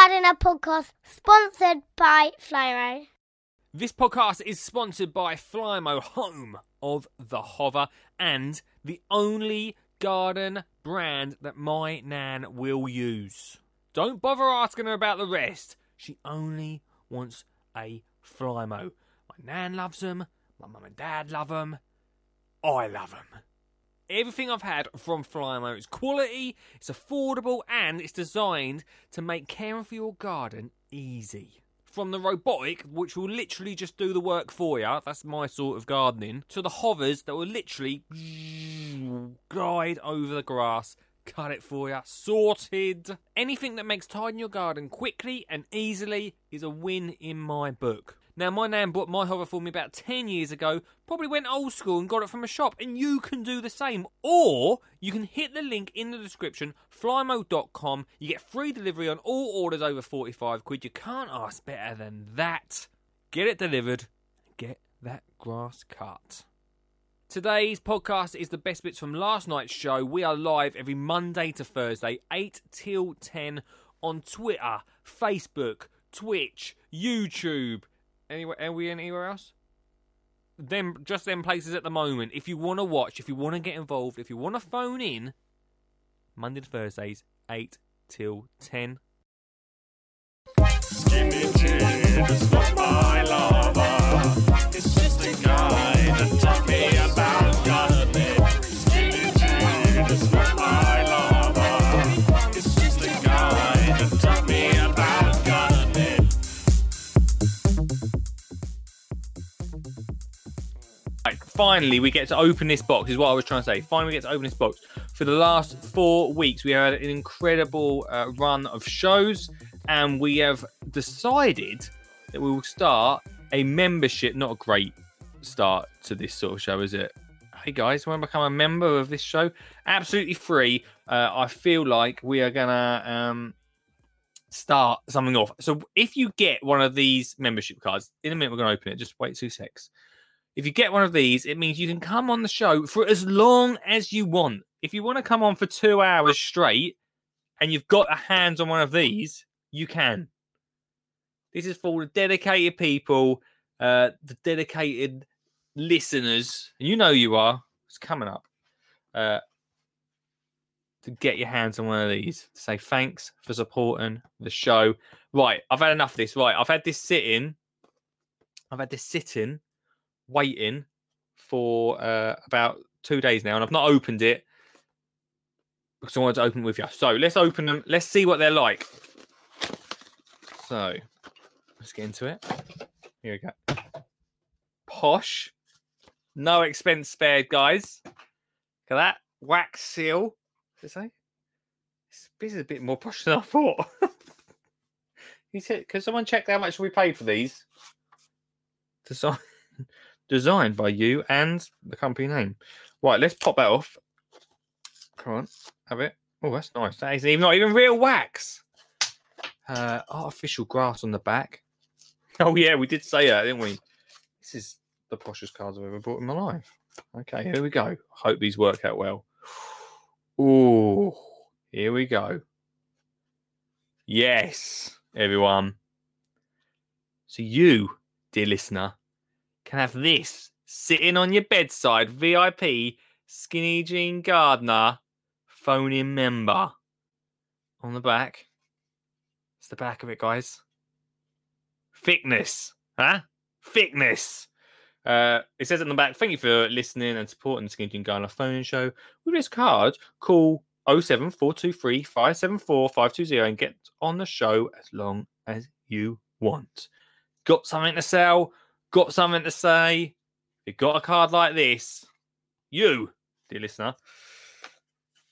Gardener podcast sponsored by Flymo. This podcast is sponsored by Flymo, home of the hover, and the only garden brand that my nan will use. Don't bother asking her about the rest. She only wants a Flymo. My nan loves them. My mum and dad love them. I love them. Everything I've had from Flymo is quality, it's affordable, and it's designed to make caring for your garden easy. From the robotic, which will literally just do the work for you, that's my sort of gardening, to the hovers that will literally glide over the grass, cut it for you, sorted. Anything that makes tidying your garden quickly and easily is a win in my book. Now, my nan bought my hover for me about 10 years ago, probably went old school and got it from a shop, and you can do the same. Or you can hit the link in the description, flymo.com. You get free delivery on all orders over 45 quid. You can't ask better than that. Get it delivered, get that grass cut. Today's podcast is the best bits from last night's show. We are live every Monday to Thursday, 8 till 10 on Twitter, Facebook, Twitch, YouTube, Anywhere? Are we anywhere else? Them, just them places at the moment. If you want to watch, if you want to get involved, if you want to phone in, Monday to Thursdays, eight till ten. Skinny jeans, finally, we get to open this box. Is what I was trying to say. Finally, we get to open this box. For the last four weeks, we had an incredible uh, run of shows, and we have decided that we will start a membership. Not a great start to this sort of show, is it? Hey guys, want to become a member of this show? Absolutely free. Uh, I feel like we are gonna um, start something off. So if you get one of these membership cards, in a minute we're gonna open it. Just wait two secs. If you get one of these, it means you can come on the show for as long as you want. If you want to come on for two hours straight and you've got a hands on one of these, you can. This is for the dedicated people, uh, the dedicated listeners, and you know you are. It's coming up. Uh, to get your hands on one of these to say thanks for supporting the show. Right, I've had enough of this. Right, I've had this sitting. I've had this sitting waiting for uh, about two days now, and I've not opened it because I wanted to open it with you. So let's open them. Let's see what they're like. So let's get into it. Here we go. Posh, no expense spared, guys. Look at that wax seal. Does it say? This is a bit more posh than I thought. He said, "Can someone check how much we paid for these?" Design, designed by you and the company name. Right, let's pop that off. Come on, have it. Oh, that's nice. That is even not even real wax. Uh, artificial grass on the back. Oh yeah, we did say that, didn't we? This is the poshest cards I've ever bought in my life. Okay, here we go. Hope these work out well. Oh, here we go. Yes, everyone. So you, dear listener, can have this sitting on your bedside, VIP, skinny jean gardener, phone in member. On the back. It's the back of it, guys. Thickness. Huh? Thickness. Uh, it says on the back, thank you for listening and supporting the Skinny Jean Gardener phone show. With this card, call 07423 574 520 and get on the show as long as you want. Got something to sell? Got something to say? If you got a card like this, you, dear listener,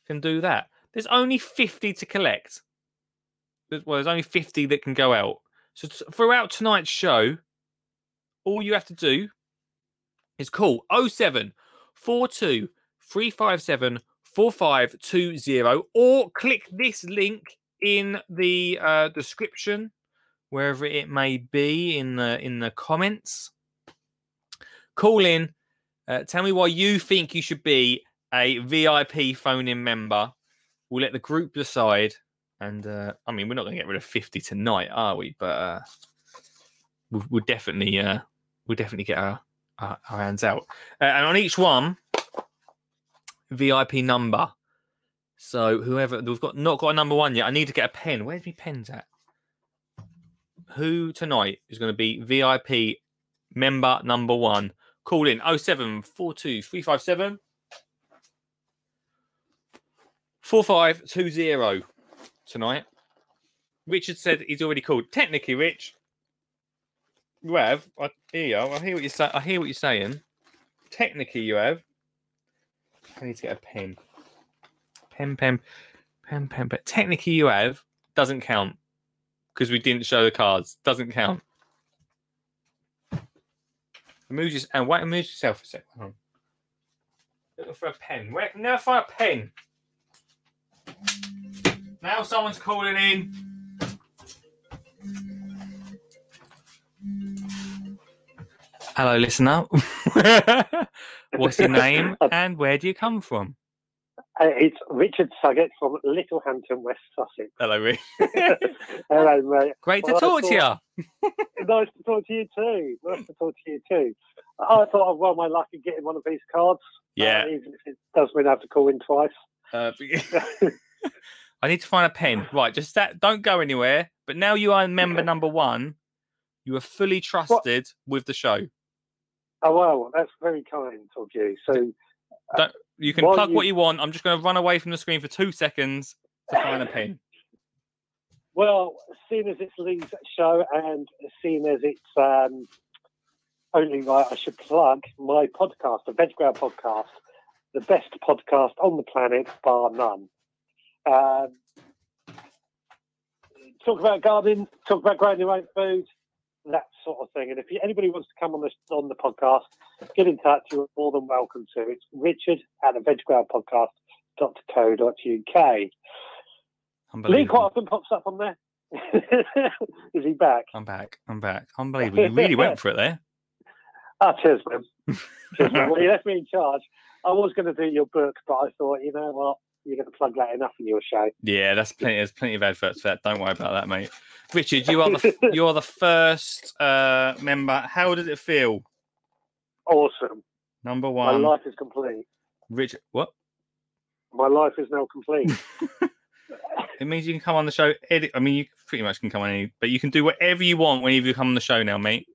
can do that. There's only 50 to collect. There's- Well, there's only 50 that can go out. So t- throughout tonight's show, all you have to do is call 07 42 357 4520 or click this link in the uh, description wherever it may be in the in the comments call in uh, tell me why you think you should be a vip phone in member we'll let the group decide And uh, I mean, we're not going to get rid of 50 tonight, are we? But uh, we'll, we'll definitely, uh, we'll definitely get our, our, our hands out. Uh, and on each one, VIP number. So whoever we've got not got a number one yet. I need to get a pen. Where's my pens at? Who tonight is going to be VIP member number one? Call in 0742 357 4520 tonight. Richard said he's already called. Technically, Rich, you have. I hear you. I hear what you say. I hear what you're saying. Technically, you have. I need to get a pen. Pen, pen, pen, pen, But Technically, you have. Doesn't count because we didn't show the cards. Doesn't count. Move just and wait, move yourself a sec. Hold. Looking for a pen. Where can never find a pen? Now someone's calling in. Hello, listener. What's your name and where do you come from? Uh, it's Richard Suggett from Littlehampton, West Sussex. Hello, Rick. Hello, mate. Great to Well, I talk to you. Nice to talk to you too. Nice to talk to you too. I thought I'd roll my luck and getting one of these cards. Yeah. uh, even if it does mean I have to call in twice. Uh, I need to find a pen. Right, just that. Don't go anywhere. But now you are member number one. You are fully trusted with the show. Oh well, that's very kind of you. So You can While plug what you- you want. I'm just going to run away from the screen for two seconds to find a pen. Well, seeing as it's Lee's show and seeing as it's um, only right, I should plug my podcast, the Veg Grower podcast, the best podcast on the planet, bar none. Um, talk about gardening, talk about growing your own food, that sort of thing. And if you, anybody wants to come on the on the podcast, get in touch. You're more than welcome to. It's Richard at the veggrowerpodcast.co.uk. Lee quite often pops up on there. Is he back? I'm back. I'm back. Unbelievable. You really went for it there. Ah, cheers, man. cheers, man. Well, you left me in charge. I was going to do your book, but I thought, you know what, you're going to plug that enough in your show. Yeah, that's plenty. There's plenty of adverts for that. Don't worry about that, mate. Richard, you are the you are the first uh, member. How does it feel? Awesome. Number one. My life is complete. Richard. What? My life is now complete. It means you can come on the show. Edit. I mean, you pretty much can come on any, but you can do whatever you want whenever you come on the show now, mate.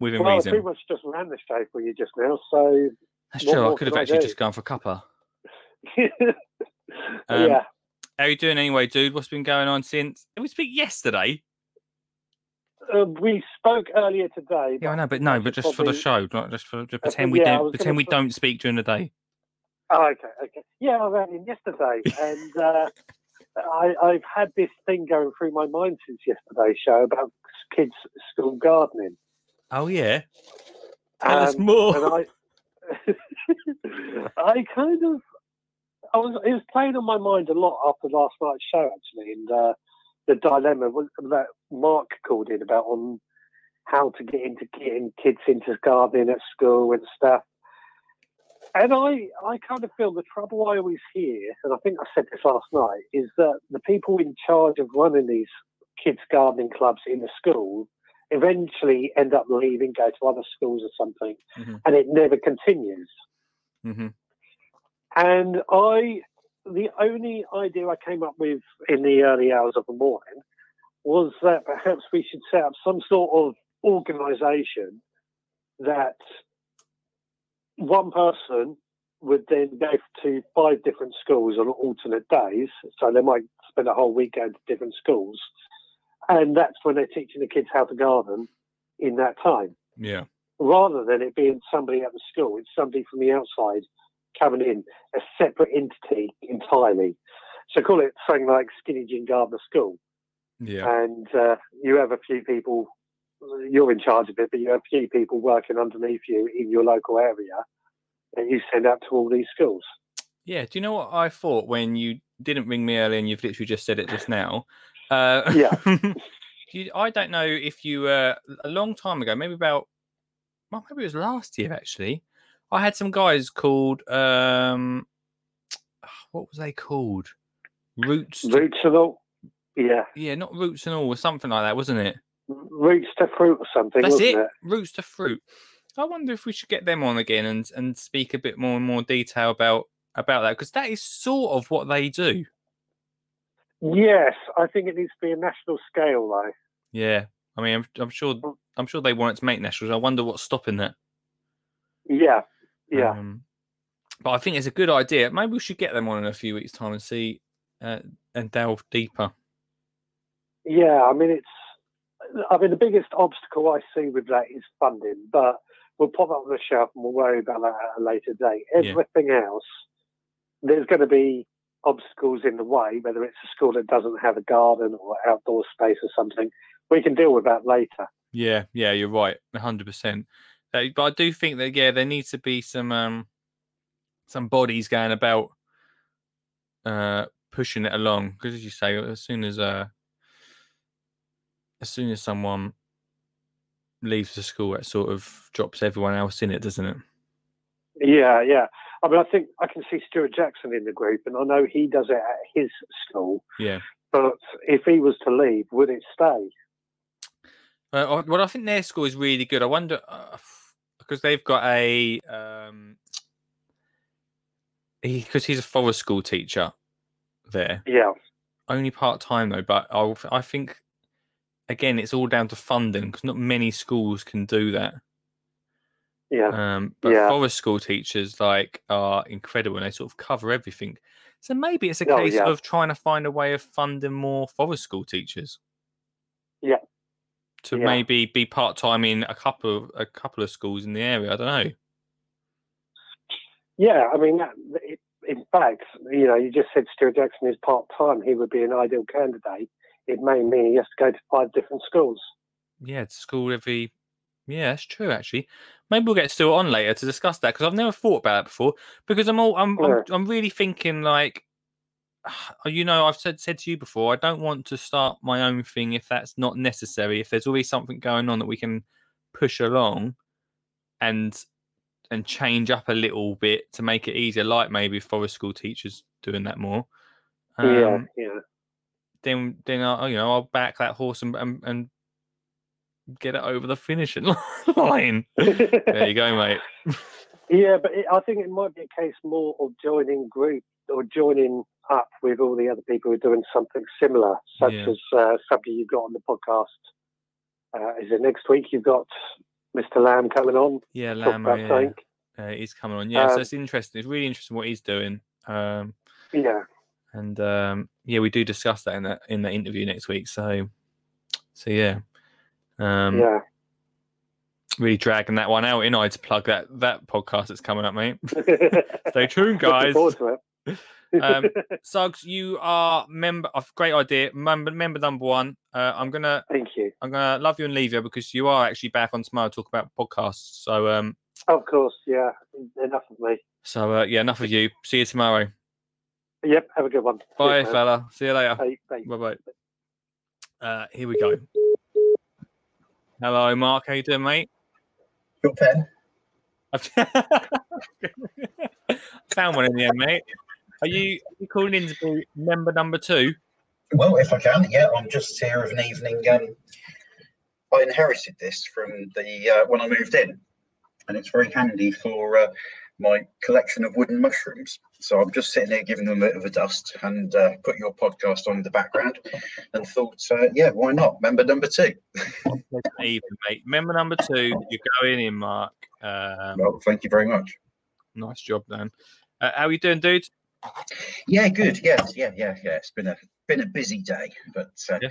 Within well, I reason. pretty much just ran the show for you just now, so That's what true. I could have I actually do? just gone for a cuppa. Um, yeah. How are you doing anyway, dude? What's been going on since? Did we speak yesterday? Uh, we spoke earlier today. Yeah, I know, but no, but just for the show, not just for just Uh, pretend we yeah, I don't pretend we put- don't speak during the day. Oh, okay, okay. Yeah, I ran in yesterday, and uh, I, I've had this thing going through my mind since yesterday's show about kids' school gardening. Oh yeah, tell us Um, more. and I, I kind of, I was, it was playing on my mind a lot after last night's show actually, and uh, the dilemma that Mark called in about on how to get into getting kids into gardening at school and stuff. And I, I kind of feel the trouble I always hear, and I think I said this last night, is that the people in charge of running these kids' gardening clubs in the school eventually end up leaving, go to other schools or something, Mhm. and it never continues. hmm And I, the only idea I came up with in the early hours of the morning was that perhaps we should set up some sort of organisation that one person would then go to five different schools on alternate days. So they might spend a whole week going to different schools. And that's when they're teaching the kids how to garden in that time Yeah, rather than it being somebody at the school, it's somebody from the outside coming in, a separate entity entirely. So call it something like Skinny Jean Gardener School, yeah, and uh, you have a few people. You're in charge of it, but you have a few people working underneath you in your local area, and you send out to all these schools. yeah. Do you know what I thought when you didn't ring me earlier and you've literally just said it just now? Uh, Yeah. you, I don't know if you uh, a long time ago, maybe about well, maybe it was last year actually. I had some guys called um, what was they called? roots. Roots and all. Yeah, yeah, not roots and all, or something like that, wasn't it? roots to fruit or something, That's wasn't it. it? Roots to fruit. I wonder if we should get them on again and and speak a bit more and more detail about about that because that is sort of what they do. Yes, I think it needs to be a national scale though. Yeah, I mean, I'm, I'm sure I'm sure they want it to make nationals. I wonder what's stopping that. Yeah, yeah, Um, but I think it's a good idea. Maybe we should get them on in a few weeks' time and see uh, and delve deeper. yeah. I mean, it's. I mean, the biggest obstacle I see with that is funding, but we'll pop that on the shelf and we'll worry about that at a later date. Yeah. Everything else, there's going to be obstacles in the way, whether it's a school that doesn't have a garden or outdoor space or something. We can deal with that later. Yeah, yeah, you're right, hundred percent. Uh, But I do think that yeah, there needs to be some um some bodies going about uh pushing it along because as you say, as soon as uh as soon as someone leaves the school, it sort of drops everyone else in it, doesn't it? Yeah, yeah. I mean, I think I can see Stuart Jackson in the group, and I know he does it at his school. Yeah. But if he was to leave, would it stay? Uh, well, I think their school is really good. I wonder uh, because they've got a um, because he's a forest school teacher there, Yeah, only part time though. But I I think again it's all down to funding because not many schools can do that. yeah, Um, but Yeah. forest school teachers like are incredible and they sort of cover everything. So maybe it's a Oh, case yeah. of trying to find a way of funding more forest school teachers. Yeah. To Yeah. maybe be part time in a couple of a couple of schools in the area. I don't know. yeah. I mean, in fact, you know, you just said Stuart Jackson is part time. He would be an ideal candidate. It may mean he has to go to five different schools. Yeah, to school every. Yeah, that's true. Actually, maybe we'll get Stuart on later to discuss that because I've never thought about it before. Because I'm all I'm I'm, I'm really thinking like, you know, I've said said to you before. I don't want to start my own thing if that's not necessary. If there's always something going on that we can push along, and and change up a little bit to make it easier, like maybe forest school teachers doing that more. yeah, Um, yeah. then then I'll you know I'll back that horse and and, and get it over the finishing line. there you go, mate. Yeah, but it, I think it might be a case more of joining group or joining up with all the other people who are doing something similar, such Yeah. as uh, somebody you've got on the podcast. Uh, is it next week? You've got Mr. Lamb coming on. Yeah, Lamb. Yeah, uh, he's coming on. Yeah, so Um, it's interesting. It's really interesting what he's doing. Um, Yeah, and um, yeah, we do discuss that in that in that interview next week. So, so yeah, um, yeah. really dragging that one out, in I to plug that that podcast that's coming up, mate. Stay tuned, Looking guys. forward to it. Um, Suggs, you are member. of great idea. Member, member number one. Uh, I'm gonna Thank you. I'm gonna love you and leave you because you are actually back on tomorrow to talk about podcasts. So um, Of course, yeah. Enough of me. so uh, yeah, enough of you. See you tomorrow. Yep, have a good one. Bye, Cheers, man. fella. See you later. Bye, bye. Bye bye. Uh, here we go. Hello, Mark. How you doing, mate? Your pen? Found one in the end, mate. Are you, are you calling in to be member number two? Well, if I can, yeah. I'm just here of an evening. Um, I inherited this from the uh, when I moved in, and it's very handy for uh, my collection of wooden mushrooms. So I'm just sitting here giving them a bit of a dust and uh, put your podcast on in the background, and thought, uh, yeah, why not? Member number two. Even, mate. Member number two. You're going in, Mark. Um, Well, thank you very much. nice job, Dan. Uh, how you doing, dude? Yeah, good. Yes, yeah, yeah, yeah. It's been a been a busy day, but uh, Yeah.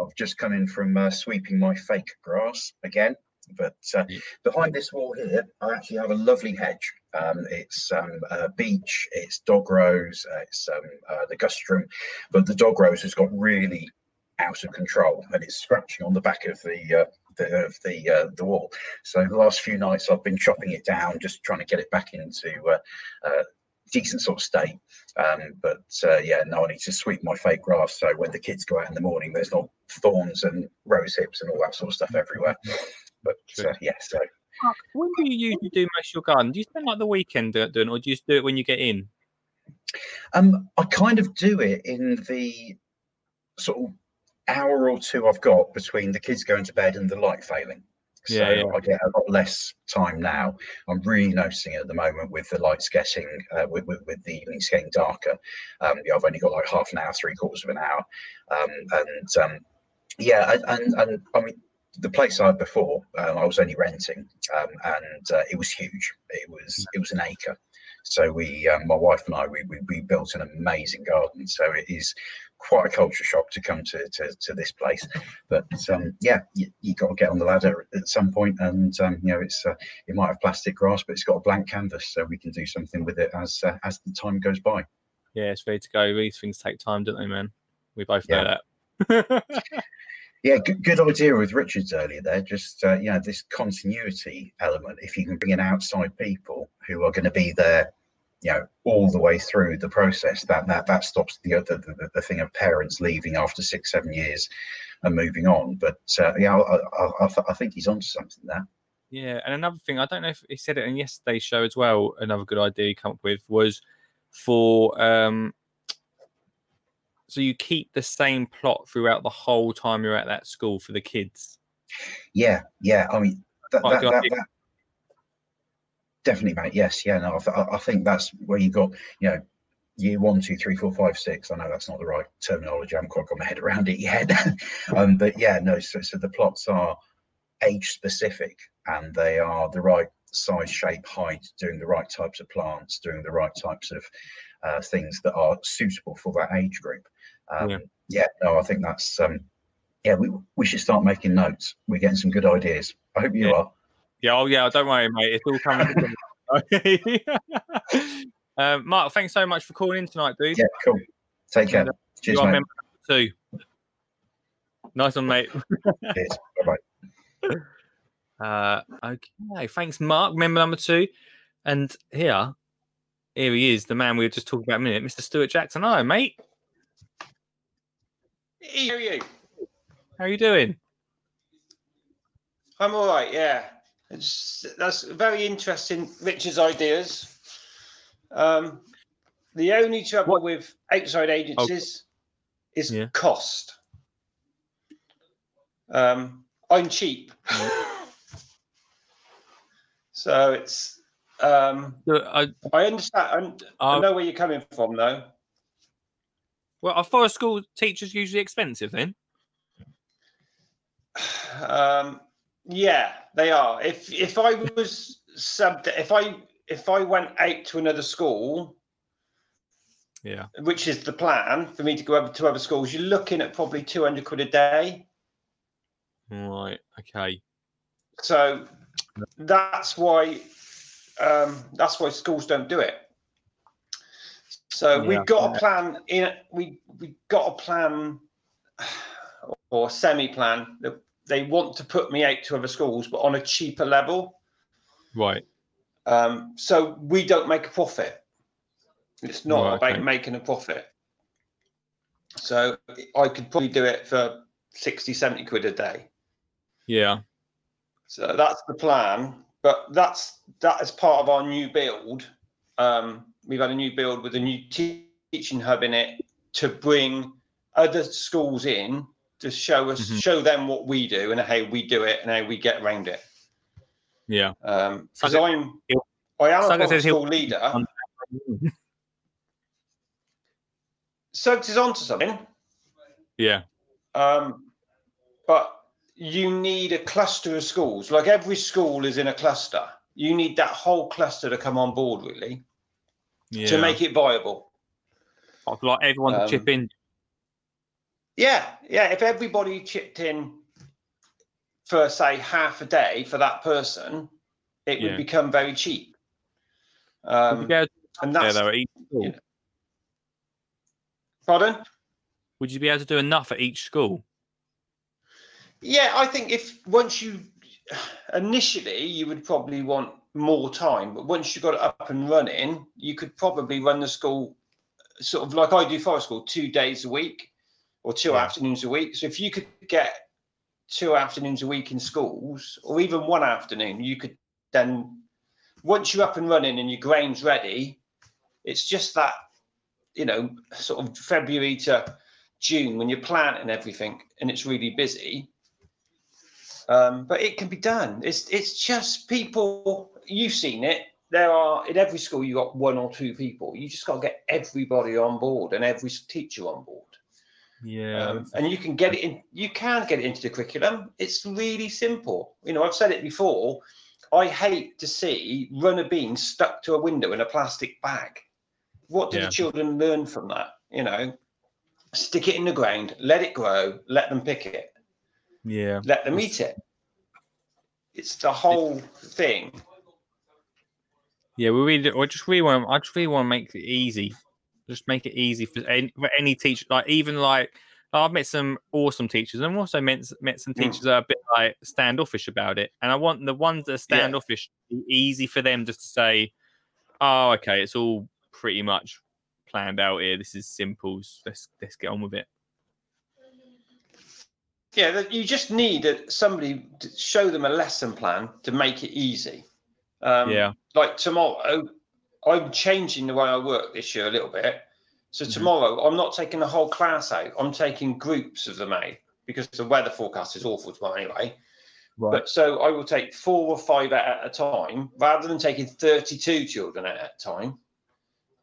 I've just come in from uh, sweeping my fake grass again. But uh, Yeah. behind this wall here, I actually have a lovely hedge. Um, it's um, uh, beech, it's dog rose, uh, it's um, uh, ligustrum, but the dog rose has got really out of control and it's scratching on the back of the uh, the of the uh, the wall. So the last few nights I've been chopping it down, just trying to get it back into decent sort of state. Um, but uh, yeah, no, I need to sweep my fake grass so when the kids go out in the morning, there's not thorns and rose hips and all that sort of stuff everywhere. But uh, yeah, so when do you usually do most of your garden? Do you spend like the weekend doing it, or do you just do it when you get in? Um, I kind of do it in the sort of hour or two I've got between the kids going to bed and the light failing. So Yeah, yeah. I get a lot less time now. I'm really noticing it at the moment with the lights getting, uh, with, with, with the evenings getting darker. Um, yeah, I've only got like half an hour, three quarters of an hour. Um, and um, yeah, and, and, and I mean, the place I had before, um, I was only renting, um, and uh, it was huge. It was it was an acre. So we, um, my wife and I, we, we, we built an amazing garden. So it is quite a culture shock to come to to, to this place. But um, yeah, you, you got to get on the ladder at some point, and um, you know it's uh, it might have plastic grass, but it's got a blank canvas, so we can do something with it as uh, as the time goes by. Yeah, it's ready to go. These things take time, don't they, man? We both know that. Yeah, good, good idea with Richards earlier there. Just uh, you know, this continuity element. If you can bring in outside people who are going to be there, you know, all the way through the process, that that that stops the other the, the thing of parents leaving after six seven years and moving on. But uh, yeah, I, I, I, I think he's onto something there. Yeah, and another thing, I don't know if he said it in yesterday's show as well. Another good idea he came up with was for um, so you keep the same plot throughout the whole time you're at that school for the kids. Yeah, yeah. I mean, that, Quite a that, that, that- definitely, mate. Yes, yeah. No, I, th- I think that's where you got, you know, year one, two, three, four, five, six. I know that's not the right terminology. I haven't quite got my head around it yet. um, but yeah, no. So, so the plots are age specific, and they are the right size, shape, height, doing the right types of plants, doing the right types of uh, things that are suitable for that age group. Um, Yeah. yeah. No, I think that's. Um, yeah, we, we should start making notes. We're getting some good ideas. I hope you Yeah. are. Yeah, oh yeah, don't worry, mate. It's all coming. together. okay. um, Mark, thanks so much for calling in tonight, dude. Yeah, cool. Take care. And, uh, Cheers, you are mate. member two. Nice one, mate. Cheers. Bye bye. Uh, okay, thanks, Mark. Member number two, and here, here he is, the man we were just talking about a minute, Mr. Stuart Jackson. Hello, mate. Hey, how are you? How are you doing? I'm all right. Yeah, it's that's very interesting. Richard's ideas. Um, the only trouble with outside agencies is Yeah. cost. Um, I'm cheap, so it's. Um, So, I, I understand. I, I know where you're coming from, though. well, are forest school teachers usually expensive then? Um, yeah, they are. If if I was sub, if I if I went out to another school, Yeah. which is the plan for me to go over to other schools, you're looking at probably two hundred quid a day. Right. Okay. So that's why um, that's why schools don't do it. So Yeah. we've got a plan in we we got a plan or semi plan that they want to put me out to other schools, but on a cheaper level. Right. Um, so we don't make a profit. It's not Right, about okay. making a profit. So I could probably do it for 60, 70 quid a day. Yeah. So that's the plan. But that's that is part of our new build. Um, we've had a new build with a new teaching hub in it to bring other schools in to show us Mhm. show them what we do and how we do it and how we get around it. Yeah. Um, because I'm I am Suggs a school leader. Suggs is onto something. Yeah. Um, but you need a cluster of schools. Like every school is in a cluster. You need that whole cluster to come on board, really, Yeah. to make it viable. I'd like everyone to chip Um, in. Yeah, yeah. If everybody chipped in for say half a day for that person, it Yeah. would become very cheap. Would you Um, be able to and do that's there, though, each school? yeah. pardon. Would you be able to do enough at each school? Yeah, I think if once you initially you would probably want more time, but once you got it up and running, you could probably run the school sort of like I do forest school two days a week or two Yeah. afternoons a week. So if you could get two afternoons a week in schools or even one afternoon, you could then once you're up and running and your grain's ready, it's just that you know, sort of February to June when you're planting everything and it's really busy. Um, but it can be done. It's it's just people. You've seen it. There are in every school you got one or two people. You just got to get everybody on board and every teacher on board. Yeah. Um, and you can get it in. You can get it into the curriculum. It's really simple. You know, I've said it before. I hate to see runner beans stuck to a window in a plastic bag. What do Yeah. the children learn from that? You know, stick it in the ground, let it grow, let them pick it, yeah. let them eat it. It's the whole thing. Yeah, we really, I just really want, I just really want to make it easy. Just make it easy for any, for any teacher. Like even like I've met some awesome teachers, and I've also met met some Mm. teachers that are a bit like standoffish about it. And I want the ones that are Yeah. standoffish be easy for them just to say, "Oh, okay, it's all pretty much planned out here. This is simple. Let's let's get on with it." Yeah, you just need somebody to show them a lesson plan to make it easy. Um, Yeah. Like tomorrow, I'm changing the way I work this year a little bit. So Mhm. tomorrow, I'm not taking the whole class out. I'm taking groups of them out because the weather forecast is awful tomorrow anyway. Right. But so I will take four or five at a time rather than taking 32 children at a time.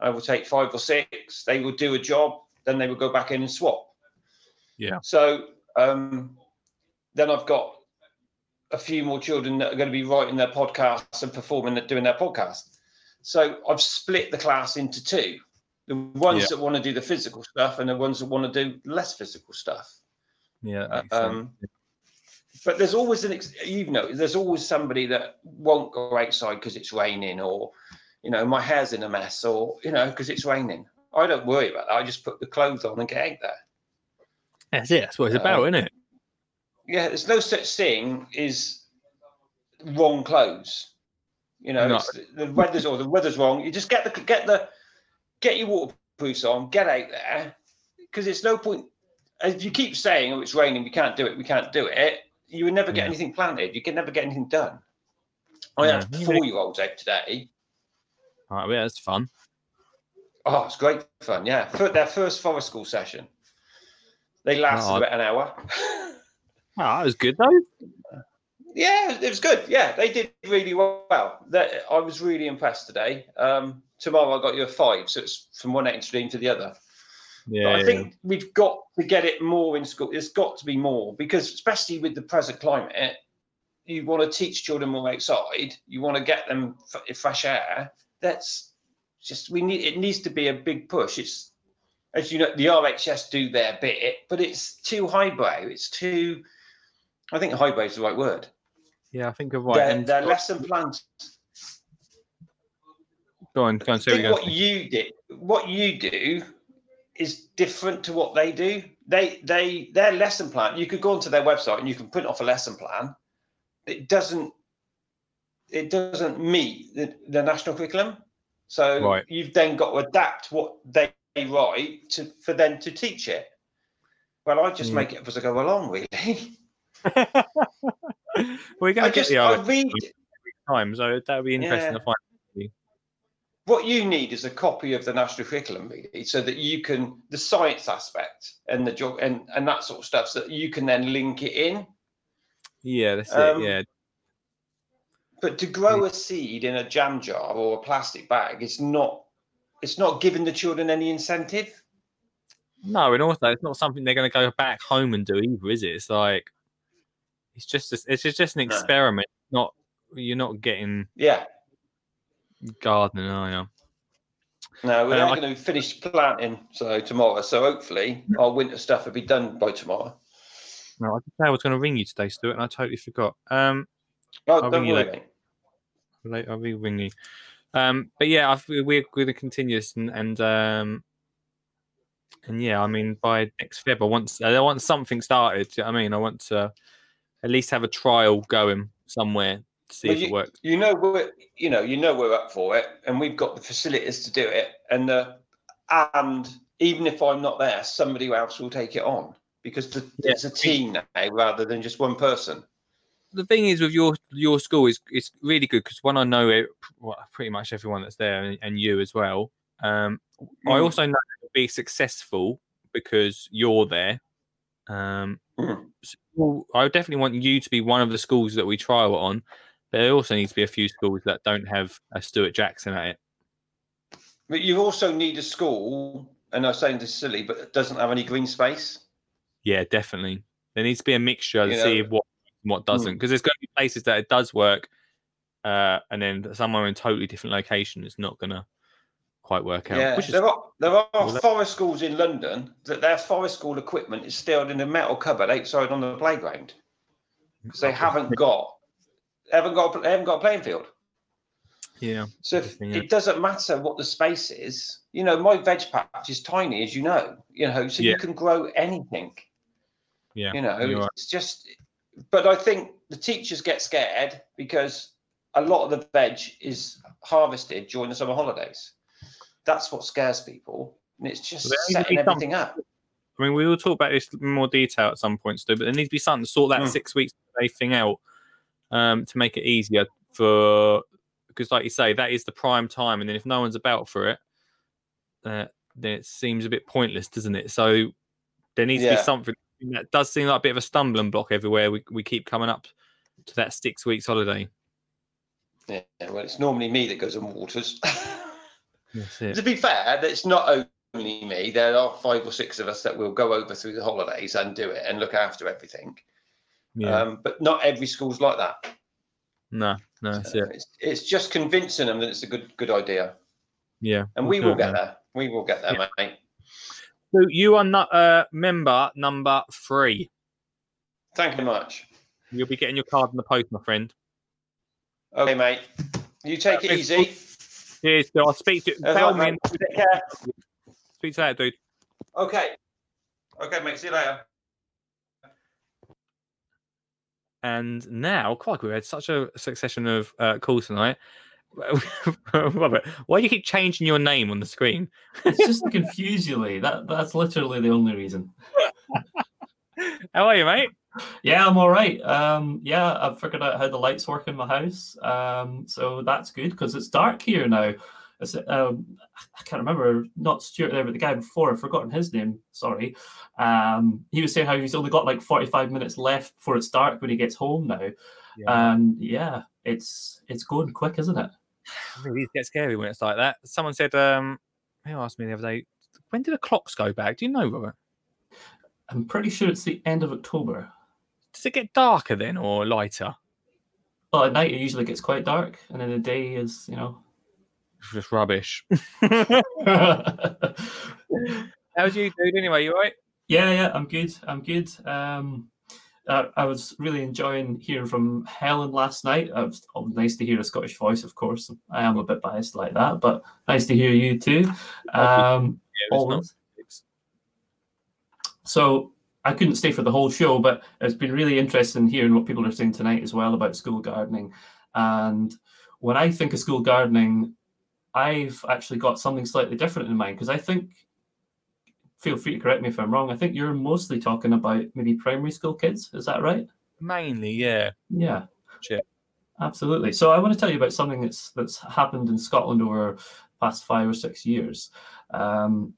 I will take five or six. They will do a job, then they will go back in and swap. Yeah. So um, then I've got a few more children that are going to be writing their podcasts and performing, and doing their podcast. So I've split the class into two: the ones Yeah. that want to do the physical stuff and the ones that want to do less physical stuff. yeah. that sense. um, but there's always an ex- you know there's always somebody that won't go outside because it's raining or you know my hair's in a mess or you know because it's raining i don't worry about that i just put the clothes on and get out there That's it. That's what it's uh, about, isn't it? yeah there's no such thing as wrong clothes you know No. the weather's or the weather's wrong you just get the get the get your waterproofs on get out there because it's no point if you keep saying oh it's raining we can't do it we can't do it you would never get Yeah. anything planted you can never get anything done i Yeah. had four year olds out today right, yeah, that's fun. oh it's great fun yeah for their first forest school session they lasted Oh. about an hour Oh, that was good though. Yeah, it was good. Yeah, they did really well. That I was really impressed today. Um, tomorrow I got you a five, so it's from one extreme to the other. Yeah. But I think we've got to get it more in school. There's got to be more because, especially with the present climate, you want to teach children more outside. You want to get them f- fresh air. That's just we need. It needs to be a big push. It's as you know, the RHS do their bit, but it's too highbrow. It's too. I think highbrow is the right word. Yeah, I think you're right. Their, and their lesson plans go on, go on. I Say what you're what you did, what you do, is different to what they do. They, they, their lesson plan. You could go onto their website and you can print off a lesson plan. It doesn't, it doesn't meet the, the national curriculum. So Right. you've then got to adapt what they write to for them to teach it. Well, I just Yeah. make it up as I go along, really. We're going to get the I read time, so that would be interesting Yeah. to find. what you need is a copy of the national curriculum really, so that you can the science aspect and the job and and that sort of stuff so that you can then link it in Yeah, that's Um, it. Yeah, but to grow a seed in a jam jar or a plastic bag it's not it's not giving the children any incentive no, and also it's not something they're going to go back home and do either, is it? It's like it's just a- it's just, an No. experiment. Not you're not getting yeah gardening, are you? no we're Um, not going to finish planting so tomorrow so hopefully our winter stuff will be done by tomorrow No, I did say I was going to ring you today, Stuart, and I totally forgot. Um, oh, I'll don't ring you worry later. late, I'll be ringing. Um, but yeah, I feel we're going to continue this, and, and um, and yeah, I mean, by next Feb, I want I want something started. you know what I mean, I want to at least have a trial going somewhere to see Well, if it works. you know we're you know you know we're up for it and we've got the facilities to do it and the and even if i'm not there somebody else will take it on because the, Yeah. it's a team now rather than just one person the thing is with your your school is it's really good because one I know it, well, pretty much everyone that's there and, and you as well. Um, I Mm. also know it'll be successful because you're there. Um, Mm. so I definitely want you to be one of the schools that we trial on. But there also needs to be a few schools that don't have a Stuart Jackson at it. But you also need a school, and I'm saying this is silly, but it doesn't have any green space. Yeah, definitely. There needs to be a mixture to You see know- what what doesn't, because there's going to be places that it does work, uh, and then somewhere in totally different location it's not going to quite work out. Yeah, there are there are Well, forest schools in London that their forest school equipment is still in a metal cupboard outside on the playground mm, because they haven't got haven't got they haven't got a playing field. yeah, So if, yeah. it doesn't matter what the space is. You know, my veg patch is tiny, as you know. You know, so Yeah. you can grow anything. yeah. You know, you're it's just. But I think the teachers get scared because a lot of the veg is harvested during the summer holidays. That's what scares people, and it's just There setting some- everything up. I mean, we will talk about this in more detail at some point, Stu, but there needs to be something to sort that Mm. six weeks thing out um, to make it easier for because, like you say, that is the prime time, and then if no one's about for it, uh, then it seems a bit pointless, doesn't it? So there needs to be something that does seem like a bit of a stumbling block everywhere. We we keep coming up to that six weeks holiday. Yeah, well, it's normally me that goes on waters. That's to be fair, it's not only me. There are five or six of us that will go over through the holidays and do it and look after everything. Yeah. Um, but not every school's like that. no, no, that's So it. it's, it's just convincing them that it's a good good idea, Yeah. and we'll we will get man. there. We will get there, mate. So you are not uh, member number three. Thank you very much. You'll be getting your card in the post, my friend. Okay, mate. You take it easy. Cheers, Phil. I'll speak to That's tell right, me mate. Take care. speak to that dude. Okay. Okay, mate. See you later. And now, quite we had such a succession of uh, calls tonight. Robert, why do you keep changing your name on the screen? It's just to confuse you, Lee. That that's literally the only reason. How are you, mate? Yeah, I'm all right. Um, yeah, I've figured out how the lights work in my house. Um, so that's good because it's dark here now. Um, I can't remember, not Stuart there, but the guy before, I've forgotten his name. Sorry. Um, he was saying how he's only got like 45 minutes left before it's dark when he gets home now. And yeah, it's it's going quick, isn't it? It gets scary when it's like that. Someone said, um, who asked me the other day, when do the clocks go back? Do you know, Robert? I'm pretty sure it's the end of October. Does it get darker then or lighter? Well, at night it usually gets quite dark, and then the day is, you know. It's just rubbish. How's you, dude? Anyway, you all right? yeah, yeah, I'm good. I'm good. Um, uh, I was really enjoying hearing from Helen last night. It was oh, nice to hear a Scottish voice, of course. I am a bit biased like that, but nice to hear you too. Um, Yeah, it's not- So I couldn't stay for the whole show, but it's been really interesting hearing what people are saying tonight as well about school gardening. And when I think of school gardening, I've actually got something slightly different in mind because I think, feel free to correct me if I'm wrong, I think you're mostly talking about maybe primary school kids. Is that right? Mainly, yeah. Yeah. Sure. Absolutely. So I want to tell you about something that's that's happened in Scotland over the past five or six years. Um,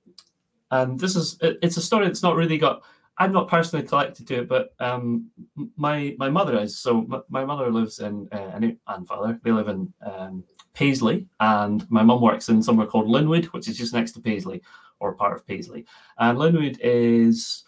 and this is it, it's a story that's not really got I'm not personally connected to it, but um, my my mother is. So m- my mother lives in uh, and and father they live in um, Paisley, and my mum works in somewhere called Linwood, which is just next to Paisley or part of Paisley. And Linwood is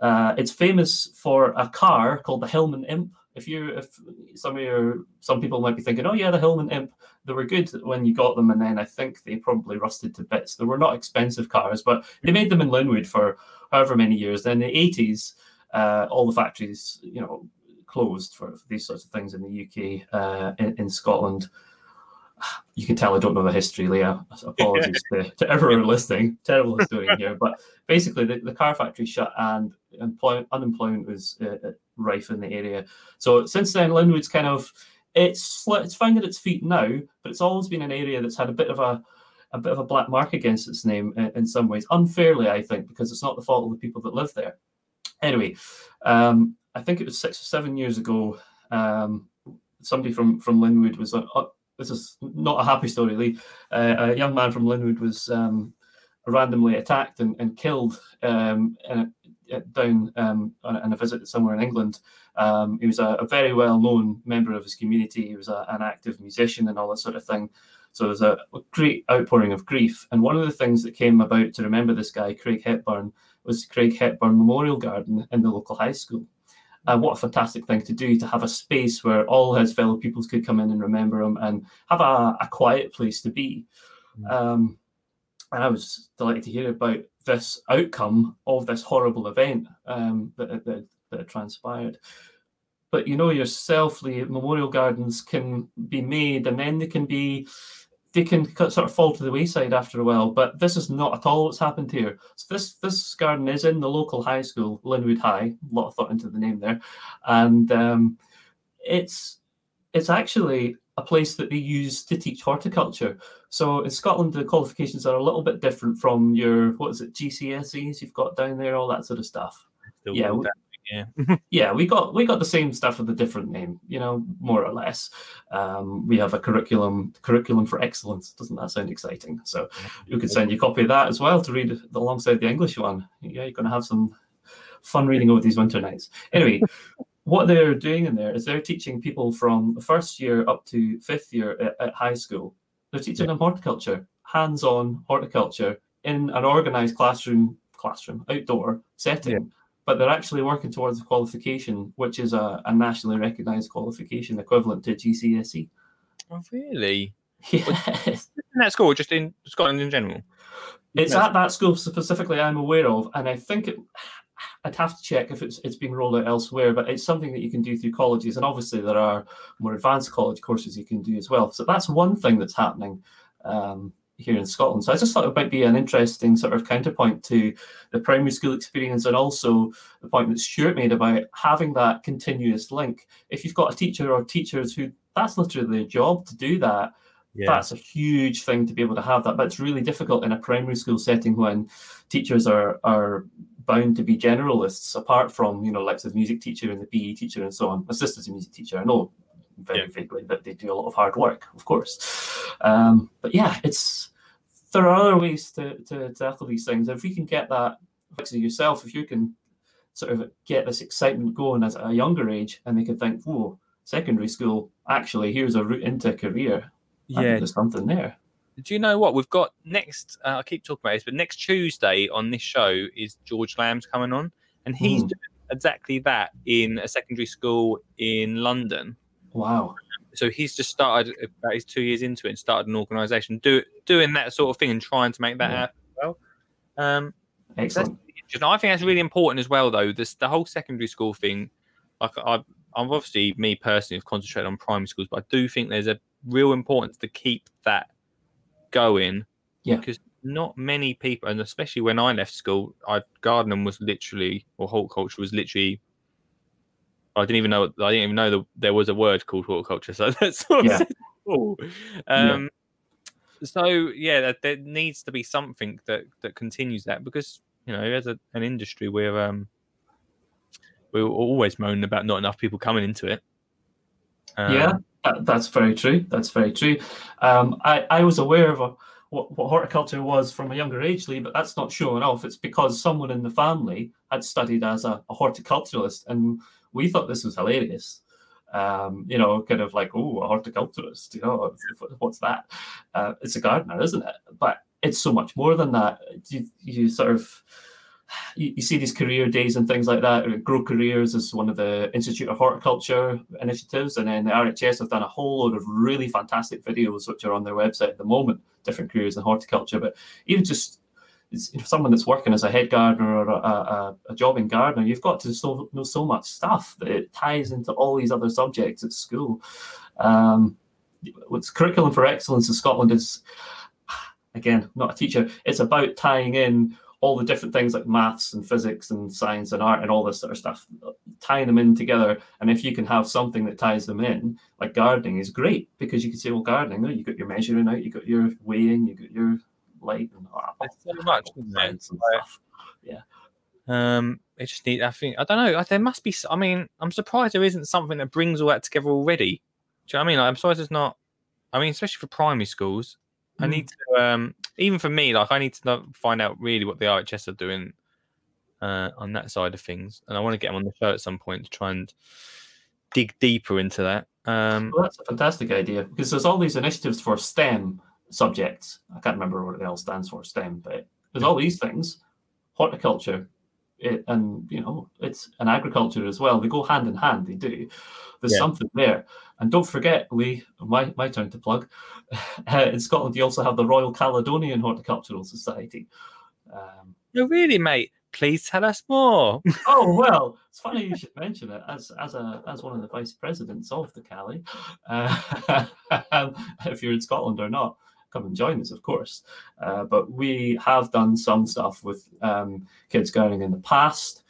uh, it's famous for a car called the Hillman Imp. If you if some of your some people might be thinking, oh yeah, the Hillman Imp, they were good when you got them, and then I think they probably rusted to bits. They were not expensive cars, but they made them in Linwood for however many years. Then in the eighties, uh, all the factories, you know, closed for, for these sorts of things in the UK, uh, in, in Scotland. You can tell I don't know the history, Leah. Apologies to, to everyone listening. Terrible historian here, but basically the, the car factory shut and employ, unemployment was uh, uh, rife in the area. So since then, Linwood's kind of it's it's finding its feet now, but it's always been an area that's had a bit of a a bit of a black mark against its name in, in some ways, unfairly, I think, because it's not the fault of the people that live there. Anyway, um, I think it was six or seven years ago. Um, somebody from from Linwood was on, this is not a happy story, Lee. Uh, a young man from Linwood was um, randomly attacked and, and killed um, in down um, on, a, visit somewhere in England. Um, he was a, a very well known member of his community. He was a, an active musician and all that sort of thing. So there's a, a great outpouring of grief. And one of the things that came about to remember this guy, Craig Hepburn, was Craig Hepburn Memorial Garden in the local high school. And what a fantastic thing to do to have a space where all his fellow pupils could come in and remember him and have a, a quiet place to be. Um, and I was delighted to hear about this outcome of this horrible event um, that, that, that transpired. But you know yourself, the memorial gardens can be made and then they can be they can sort of fall to the wayside after a while. But this is not at all what's happened here. So this this garden is in the local high school, Linwood High. A lot of thought into the name there, and um, it's it's actually a place that they use to teach horticulture. So in Scotland, the qualifications are a little bit different from your what is it GCSEs you've got down there, all that sort of stuff. Still Yeah, we- yeah. yeah, we got we got the same stuff with a different name, you know, more or less. Um, we have a curriculum curriculum for excellence. Doesn't that sound exciting? So you could send you a copy of that as well to read alongside the English one. Yeah, you're going to have some fun reading over these winter nights. Anyway, what they're doing in there is they're teaching people from the first year up to fifth year at, at high school. They're teaching them horticulture, hands-on horticulture in an organised classroom, classroom outdoor setting. But they're actually working towards a qualification, which is a, a nationally recognised qualification equivalent to GCSE. Oh, really? Yes. In that school, just in Scotland in general. It's at that school specifically I'm aware of, and I think it, I'd have to check if it's it's being rolled out elsewhere. But it's something that you can do through colleges, and obviously there are more advanced college courses you can do as well. So that's one thing that's happening um, here in Scotland. So I just thought it might be an interesting sort of counterpoint to the primary school experience, and also the point that Stuart made about having that continuous link. If you've got a teacher or teachers who that's literally their job to do that that's a huge thing to be able to have that but it's really difficult in a primary school setting when teachers are are bound to be generalists apart from you know like the music teacher and the pe teacher and so on my sister's a music teacher i know very Yeah. vaguely that they do a lot of hard work of course um, but yeah it's there are other ways to, to tackle these things if we can get that it yourself if you can sort of get this excitement going at a younger age and they can think whoa secondary school actually here's a route into a career Yeah. there's something there. Do you know what we've got next? Uh, I keep talking about this, but next Tuesday on this show is George Lamb's coming on, and he's Mm. doing exactly that in a secondary school in London. Wow. So he's just started about his two years into it and started an organisation do, doing that sort of thing and trying to make that Yeah. happen. Well, um, Excellent. I think that's really important as well, though. This the whole secondary school thing. Like I, I'm obviously me personally have concentrated on primary schools, but I do think there's a real importance to keep that going. Yeah. Because not many people, and especially when I left school, I gardening was literally or horticulture was literally. I didn't even know. I didn't even know that there was a word called horticulture. So that's sort Yeah. cool. Yeah. Um, so yeah, there, there needs to be something that that continues that because you know, as a, an industry, we're um, we're always moaning about not enough people coming into it. Um, yeah, that, that's very true. That's very true. Um, I, I was aware of a, what, what horticulture was from a younger age, Lee, but that's not showing off. It's because someone in the family had studied as a, a horticulturalist, and we thought this was hilarious. Um, you know, kind of like, oh, a horticulturist, you know, what's that? Uh, it's a gardener, isn't it? But it's so much more than that. You, you sort of you, you see these career days and things like that. Grow Careers is one of the Institute of Horticulture initiatives, and then the RHS have done a whole load of really fantastic videos which are on their website at the moment, different careers in horticulture. But even just someone that's working as a head gardener or a, a, a jobbing gardener, you've got to so, know so much stuff that it ties into all these other subjects at school. Um, what's curriculum for excellence in Scotland is again not a teacher. It's about tying in all the different things like maths and physics and science and art and all this sort of stuff, tying them in together. And if you can have something that ties them in, like gardening is great because you can say, well, gardening, you got your measuring out, you got your weighing, you got your light and all There's so much, isn't there? science and stuff. Um, it just need. I think I don't know. There must be. I mean, I'm surprised there isn't something that brings all that together already. Do you know what I mean? Like, I'm surprised there's not I mean, especially for primary schools, I Mm. need to um even for me, like I need to know, find out really what the RHS are doing uh on that side of things, and I want to get them on the show at some point to try and dig deeper into that. Um, Well, that's a fantastic idea because there's all these initiatives for STEM subjects. I can't remember what it all stands for, STEM, but there's all these things, horticulture, it, and you know, it's an agriculture as well. They go hand in hand. They do. There's Yeah. something there, and don't forget, Lee. My my turn to plug. Uh, in Scotland, you also have the Royal Caledonian Horticultural Society. Um, no, really, mate. Please tell us more. Oh well, it's funny you should mention it. As as a as one of the vice presidents of the Caley, uh, if you're in Scotland or not, come and join us, of course. Uh, but we have done some stuff with um, kids going in the past.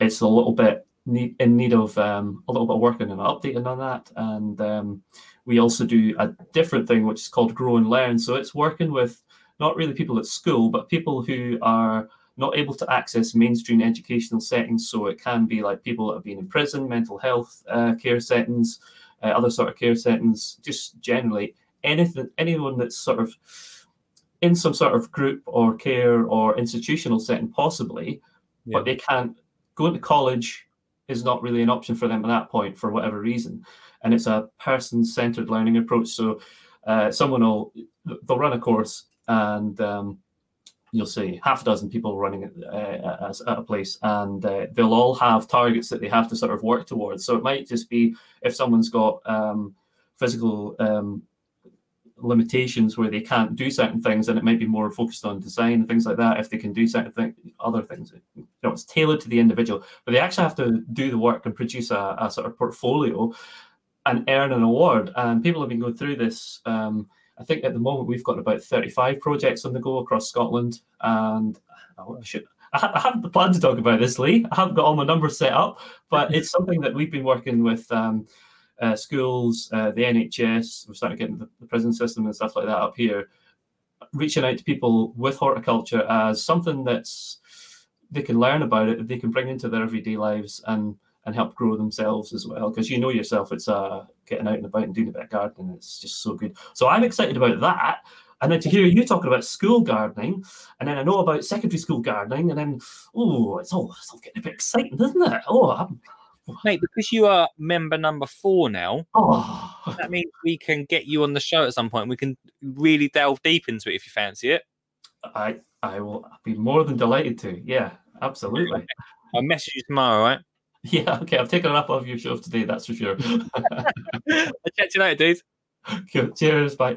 It's a little bit need, in need of um, a little bit of working and updating on that, and um, we also do a different thing which is called Grow and Learn. So it's working with not really people at school, but people who are not able to access mainstream educational settings. So it can be like people that have been in prison, mental health uh, care settings, uh, other sort of care settings, just generally anything, anyone that's sort of in some sort of group or care or institutional setting, possibly, Yeah. but they can't go into college is not really an option for them at that point for whatever reason. And it's a person-centered learning approach. So uh, someone will they'll run a course and um, you'll see half a dozen people running it uh, at a place, and uh, they'll all have targets that they have to sort of work towards. So it might just be if someone's got um, physical um, limitations where they can't do certain things, and it might be more focused on design and things like that. If they can do certain other things, you know, it's tailored to the individual, but they actually have to do the work and produce a, a sort of portfolio and earn an award. And people have been going through this. Um, I think at the moment we've got about 35 projects on the go across Scotland, and I should. I haven't planned to talk about this, Lee. I haven't got all my numbers set up, but it's something that we've been working with um, uh, schools, uh, the NHS. We're starting to get into the, prison system and stuff like that up here, reaching out to people with horticulture as something that's they can learn about it, they can bring into their everyday lives and and help grow themselves as well. Because you know yourself, it's uh, getting out and about and doing a bit of gardening. It's just so good. So I'm excited about that. And then to hear you talking about school gardening, and then I know about secondary school gardening, and then oh, it's all it's all getting a bit exciting, isn't it? Oh, I'm, mate, because you are member number four now, oh, that means we can get you on the show at some point. We can really delve deep into it if you fancy it. I I will be more than delighted to. Yeah, absolutely. I'll message you tomorrow, right? Yeah, okay. I've taken enough of your show today, that's for sure. I'll chat to you later, dude. Cool. Cheers, bye.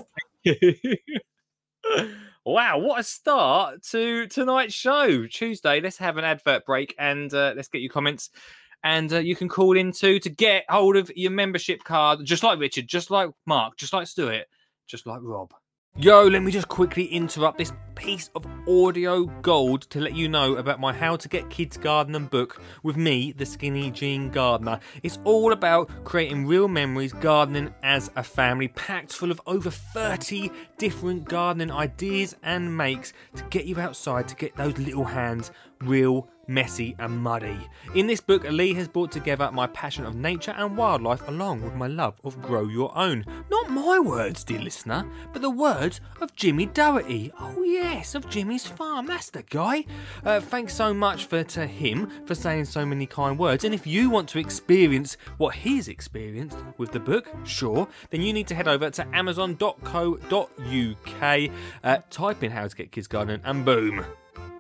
wow, what a start to tonight's show. Tuesday, let's have an advert break and uh, let's get your comments. And uh, you can call in too to get hold of your membership card, just like Richard, just like Mark, just like Stuart, just like Rob. Yo, let me just quickly interrupt this piece of audio gold to let you know about my How to Get Kids Gardening book with me, the Skinny Jean Gardener. It's all about creating real memories gardening as a family, packed full of over 30 different gardening ideas and makes to get you outside to get those little hands real messy and muddy. In this book, Lee has brought together my passion of nature and wildlife along with my love of grow your own. Not my words, dear listener, but the words of Jimmy Doherty. Oh yes, of Jimmy's farm. That's the guy. Uh, thanks so much for to him for saying so many kind words. And if you want to experience what he's experienced with the book, sure, then you need to head over to amazon.co.uk, uh, type in how to get kids gardening, and boom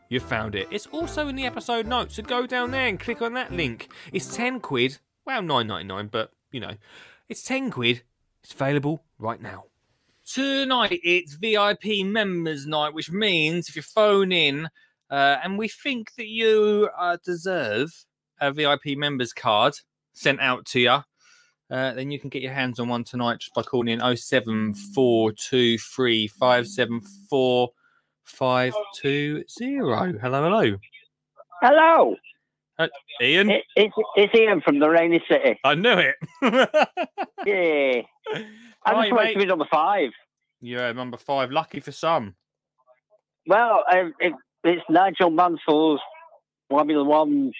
you found it. It's also in the episode notes, so go down there and click on that link. It's 10 quid, well, 9.99, but you know, it's 10 quid. It's available right now. Tonight it's VIP members night, which means if you phone in uh, and we think that you uh, deserve a VIP members card sent out to you, uh, then you can get your hands on one tonight just by calling in 07423 574 520. Hello, hello. Hello, Ian, it, it's, it's Ian from the Rainy City. I knew it. Yeah, I Hi, just wanted mate. to be number five. Yeah, number five. Lucky for some. Well, um, it, it's Nigel Mansell's Formula One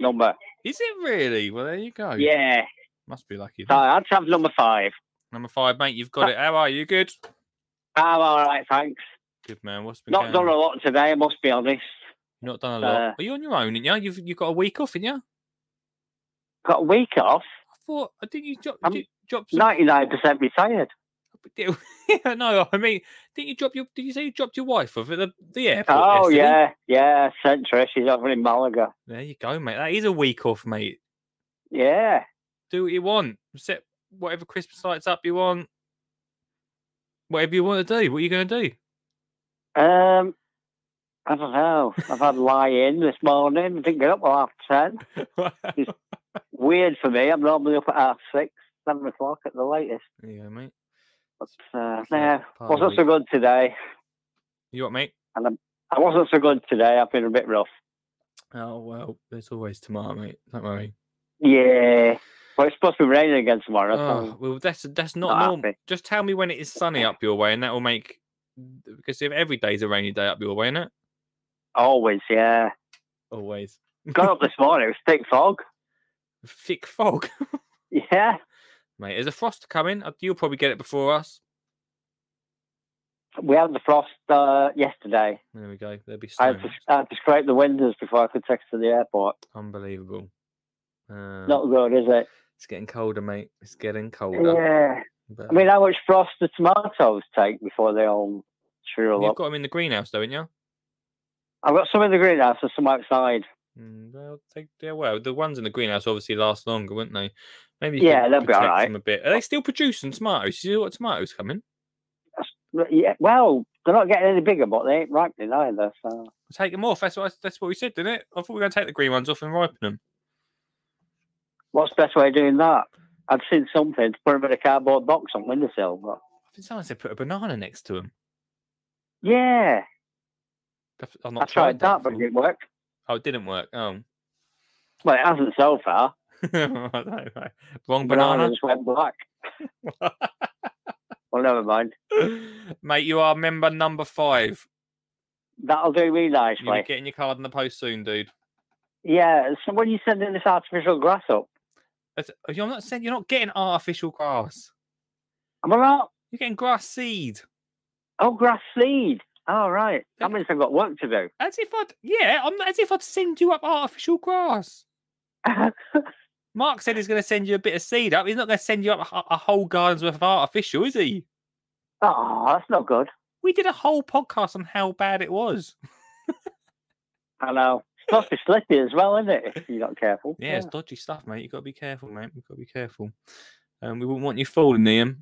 number. Is it really? Well, there you go. Yeah, Must be lucky. so then. I had to have number five. Number five, mate. You've got it. How are you? Good. I'm all right, thanks. Good man. What's been Not done on? a lot today, I must be honest. You've not done a lot. uh, Are you on your own? Ain't you? You've you've got a week off, in you? Got a week off. I thought. I didn't you drop? I'm did drop Ninety-nine percent retired. yeah, no. I mean, didn't you drop your? Did you say you dropped your wife off at the the airport? Oh yesterday? yeah, yeah. Sent Trish. She's over in Malaga. There you go, mate. That is a week off, mate. Yeah. Do what you want. Set whatever Christmas lights up you want. Whatever you want to do. What are you going to do? Um, I don't know. I've had lie in this morning. I didn't get up till half ten. Weird for me. I'm normally up at half six, seven o'clock at the latest. there you go, mate. But uh, Yeah, nah, part of the wasn't so good today. You what, mate? And I wasn't so good today. I've been a bit rough. Oh well, there's always tomorrow, mate. Don't worry. Yeah. But it's supposed to be raining again tomorrow. Oh, so well, that's that's not not normal. Just tell me when it is sunny up your way, and that will make because if every day's a rainy day up your way, isn't it? always, yeah. Always. Got up this morning. It was thick fog. Thick fog, Yeah. mate. There's a frost coming. Uh, You'll probably get it before us. We had the frost uh, yesterday. There we go. There'll be I had, to, I had to scrape the windows before I could take to the airport. Unbelievable. Uh, Not good, is it? It's getting colder, mate. It's getting colder. Yeah. But, I mean, how much frost do tomatoes take before they all shrivel up? you've got them in the greenhouse, though, haven't you? I've got some in the greenhouse and some outside. Mm, well, they, yeah, well, the ones in the greenhouse obviously last longer, wouldn't they? Maybe Yeah, they'll be protect alright. them a bit. Are they still producing tomatoes? You see what tomatoes coming? Yeah, well, they're not getting any bigger, but they ain't ripening either. So Take them off. That's what I- that's what we said, didn't it? I thought we were going to take the green ones off and ripen them. what's the best way of doing that? I've seen something to put in a cardboard box on windowsill, but I think someone said put a banana next to him. yeah, I've I not tried that, but it before. didn't work. Oh, it didn't work. Oh, Well, it hasn't so far. wrong Banana banana. just went black. Well, never mind. Mate, you are member number five. That'll do me nicely. Be getting your card in the post soon, dude. Yeah. So when you sending this artificial grass up, Uh, you're not saying you're not getting artificial grass. am I not? You're getting grass seed. Oh, grass seed. All right. Yeah. That means I've got work to do. As if I'd yeah, I'm as if I'd send you up artificial grass. Mark said he's going to send you a bit of seed up. He's not going to send you up a, a whole garden's worth of artificial, is he? oh, that's not good. We did a whole podcast on how bad it was. I know. It's supposed to slippy as well, isn't it? If you're not careful. Yeah, it's dodgy stuff, mate. You've got to be careful, mate. You've got to be careful. Um, we wouldn't want you falling, Liam.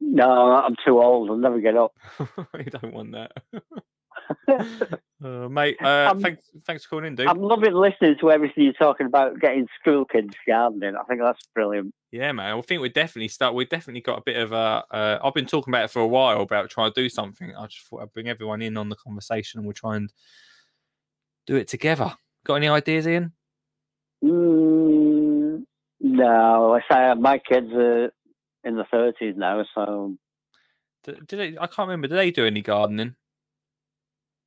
No, I'm too old. I'll never get up. you don't want that. uh, mate, uh, thanks, thanks for calling in, dude. I'm loving listening to everything you're talking about getting school kids gardening. I think that's brilliant. Yeah, man. I think we definitely start. We've definitely got a bit of a. Uh, I've been talking about it for a while about trying to do something. I just thought I'd bring everyone in on the conversation and we'll try and do it together. Got any ideas, Ian? Mm, no, I say my kids are in the 30s now, so Do, do they, I can't remember. Do they do any gardening?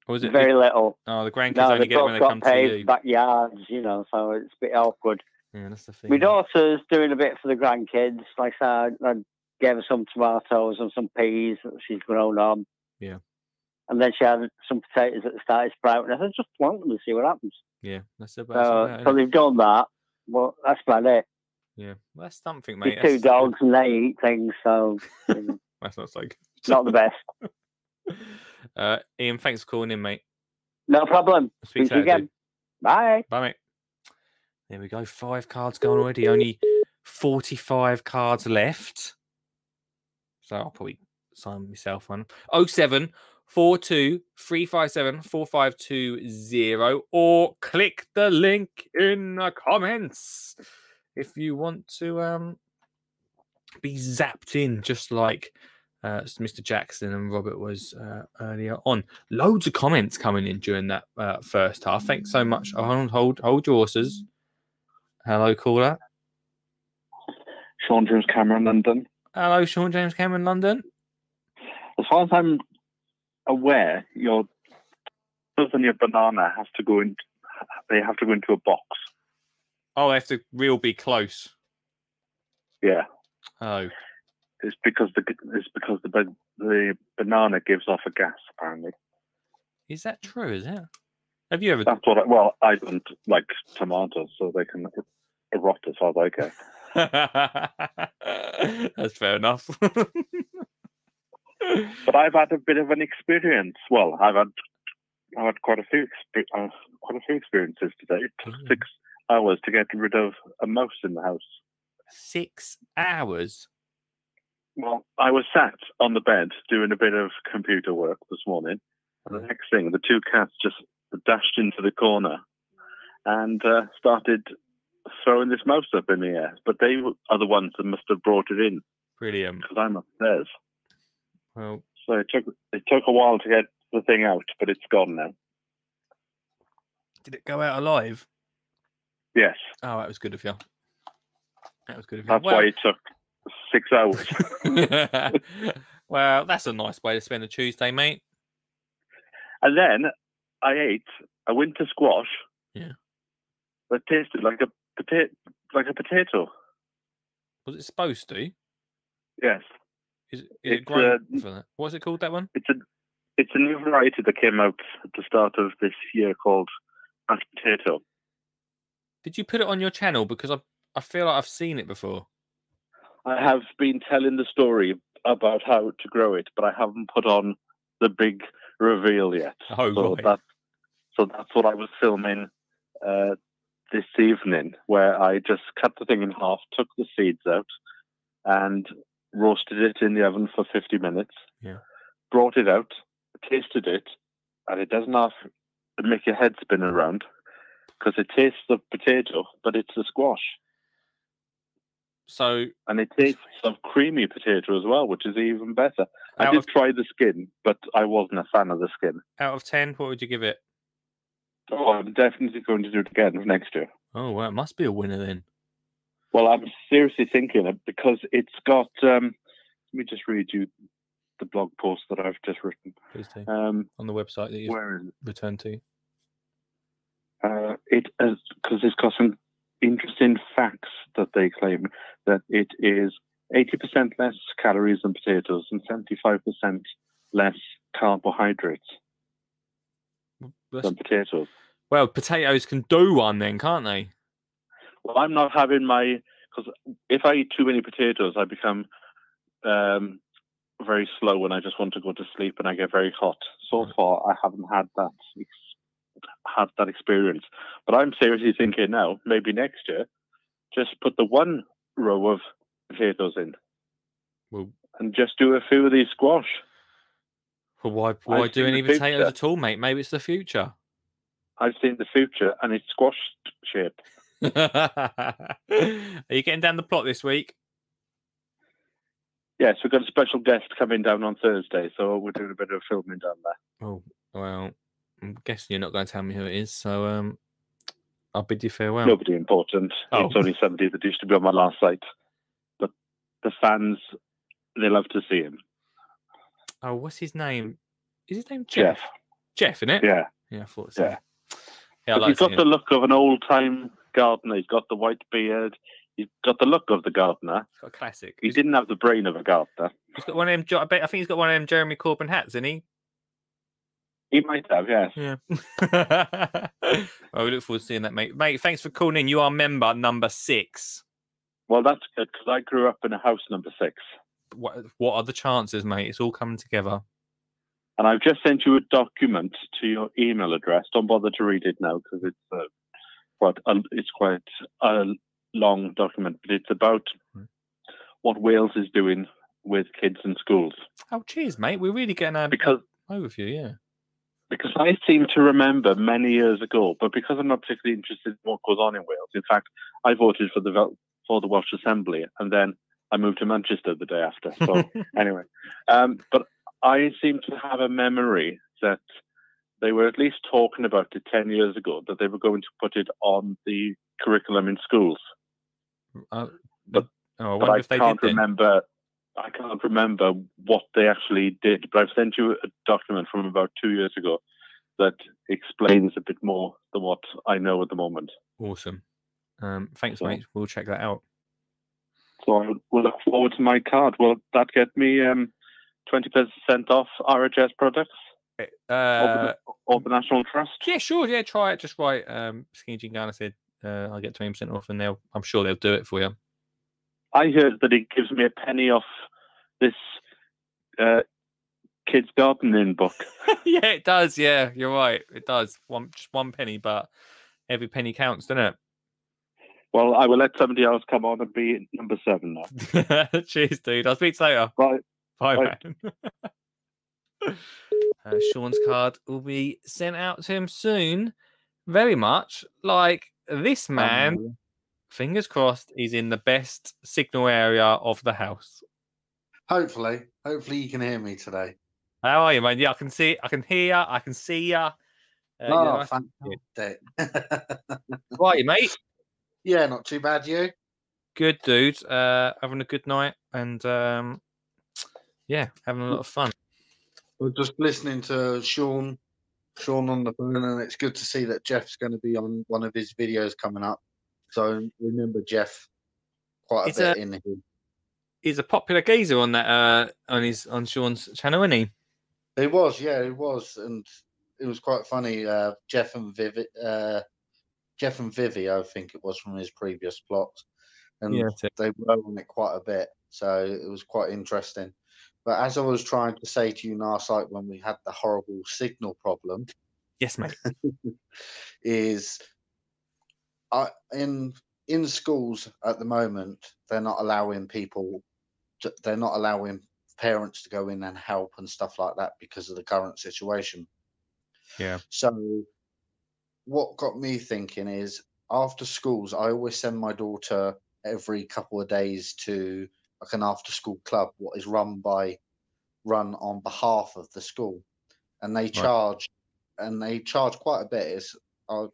Or is it very little. oh the grandkids No, only get it when they come to you? backyards, you know, so it's a bit awkward. Yeah, that's the thing. My daughter's doing a bit for the grandkids. Like I said, I gave her some tomatoes and some peas that she's grown on. Yeah. And then she had some potatoes that started sprouting. I said, just plant them and see what happens. Yeah, that's about, So, so they've done that. Well, that's about it. Yeah, well, that's something, mate. two That's- dogs and they eat things, so you know, That's not so good. not the best. Uh, Ian, thanks for calling in, mate. No problem. Speak Speak to you again. Bye. Bye, mate. There we go. Five cards gone already. Only 45 cards left. So I'll probably sign myself one. 07 42 357 4520 or click the link in the comments if you want to um be zapped in just like uh, Mr. Jackson and Robert was uh, earlier on. Loads of comments coming in during that uh, first half. Thanks so much. Hold, hold, hold your horses. Hello, caller. Sean James Cameron, London. Hello, Sean James Cameron, London. As far as I'm aware, your tomatoes and your banana has to go in. They have to go into a box. Oh, they have to real be close. Yeah. Oh, It's because the it's because the the banana gives off a gas. Apparently, Is that true? Is it? Have you ever? that's what. I, well, I don't like tomatoes, so they can rot as far as I care. That's fair enough. But I've had a bit of an experience. Well, I've had I've had quite a few uh, quite a few experiences today. It took Mm. six hours to get rid of a mouse in the house. Six hours. Well, I was sat on the bed doing a bit of computer work this morning. And the next thing, the two cats just dashed into the corner and uh, started throwing this mouse up in the air. But they are the ones that must have brought it in Brilliant. because I'm upstairs. Well, So it took it took a while to get the thing out, but it's gone now. did it go out alive? Yes, Oh, that was good of you. That was good of you. that's why it took six hours. well, that's a nice way to spend a Tuesday, mate. and then I ate a winter squash. Yeah. That tasted like a potato, like a potato. Was it supposed to? Yes. Is, it- is it It's, grown uh, for that? What's it called? That one? It's a it's a new variety that came out at the start of this year called mashed potato. Did you put it on your channel? Because I I feel like I've seen it before. I have been telling the story about how to grow it, but I haven't put on the big reveal yet. Oh, so right. that so that's what I was filming uh, this evening, where I just cut the thing in half, took the seeds out, and roasted it in the oven for fifty minutes. Yeah. Brought it out, tasted it, and it doesn't have make your head spin around because it tastes of potato, but it's a squash, So and it tastes of creamy potato as well, which is even better. I did of- try the skin, but I wasn't a fan of the skin. out of ten, what would you give it? Oh, I'm definitely going to do it again next year. Oh, well, it must be a winner then. Well, I'm seriously thinking it because it's got. Um, let me just read you the blog post that I've just written. Please do. Um, On the website that you've where is it? returned to. Uh, it is because it's got some interesting facts that they claim that it is 80% less calories than potatoes and 75% less carbohydrates That's- than potatoes. Well, potatoes can do one then, can't they? Well, I'm not having my because if I eat too many potatoes, I become um, very slow and I just want to go to sleep and I get very hot. So far, I haven't had that ex- had that experience. But I'm seriously thinking now, maybe next year, just put the one row of potatoes in Well, and just do a few of these squash. well why why I've do any potatoes at all, mate? Maybe it's the future. I've seen the future and it's squash shaped. Are you getting down the plot this week? Yes, we've got a special guest coming down on Thursday, so we're doing a bit of filming down there. Oh, well, I'm guessing you're not going to tell me who it is, so um, I'll bid you farewell. Nobody important. Oh. It's only somebody that used to be on my last site. But the fans, they love to see him. Oh, what's his name? Is his name Jeff. Jeff? Jeff, isn't it? Yeah. Yeah, I thought so. Yeah. Yeah, like he's got the look of an old time gardener. He's got the white beard. He's got the look of the gardener. He's got a classic. He He's- didn't have the brain of a gardener. He's got one of them. Jo- I, bet, I think he's got one of them Jeremy Corbyn hats, isn't he? He might have, yes. Yeah. well, we look forward to seeing that, mate. Mate, thanks for calling in. You are member number six. Well, that's good because I grew up in a house number six. What What are the chances, mate? It's all coming together. And I've just sent you a document to your email address. Don't bother to read it now because it's uh, quite a, it's quite a long document, but it's about Hmm. what Wales is doing with kids in schools. Oh, cheers, mate. We're really getting a Because overview, yeah. because I seem to remember many years ago, but because I'm not particularly interested in what goes on in Wales. In fact, I voted for the for the Welsh Assembly, and then I moved to Manchester the day after. So anyway, um, but I seem to have a memory that they were at least talking about it ten years ago that they were going to put it on the curriculum in schools. Uh, But- oh, I But wonder I they can't did then. remember. I can't remember what they actually did. But I've sent you a document from about two years ago that explains a bit more than what I know at the moment. Awesome. Um, thanks, So- mate. We'll check that out. So I will look forward to my card. Will that get me um, 20% off RHS products Uh, or the National Trust? yeah, sure. Yeah, try it. Just write um, Skinny Jean Gardener said uh, I get twenty percent off, and they'll. I'm sure they'll do it for you. I heard that it gives me a penny off this uh, kids gardening book. yeah, it does. Yeah, you're right. It does. One just one penny, but every penny counts, doesn't it? Well, I will let somebody else come on and be number seven now. Cheers, dude. I'll speak to you later. Bye. Bye, Bye. man. uh, Sean's card will be sent out to him soon. Very much like this man. Fingers crossed, he's in the best signal area of the house. Hopefully, hopefully you can hear me today. How are you, man? Yeah, I can see, I can hear, I can see you. Uh, oh, nice to see you. fantastic. How are you, mate? yeah, not too bad. You? Good, dude. Uh, having a good night, and um, yeah, having a lot of fun. We're just listening to Sean, Sean on the phone, and it's good to see that Jeff's going to be on one of his videos coming up. So remember Jeff quite a It's bit a- in here. He's a popular geezer on that uh, on his on Sean's channel, isn't he? He was, yeah, he was, and it was quite funny. Uh, Jeff and Vivi, uh, Jeff and Vivi, I think it was from his previous plot, and Yeah, they were on it quite a bit, so it was quite interesting. But as I was trying to say to you last night when we had the horrible signal problem, Yes, mate. is I in in schools at the moment they're not allowing people to, they're not allowing parents to go in and help and stuff like that because of the current situation Yeah. so what got me thinking is after schools i always send my daughter every couple of days to like an after school club what is run by run on behalf of the school. And they charge and they charge quite a bit. It's I,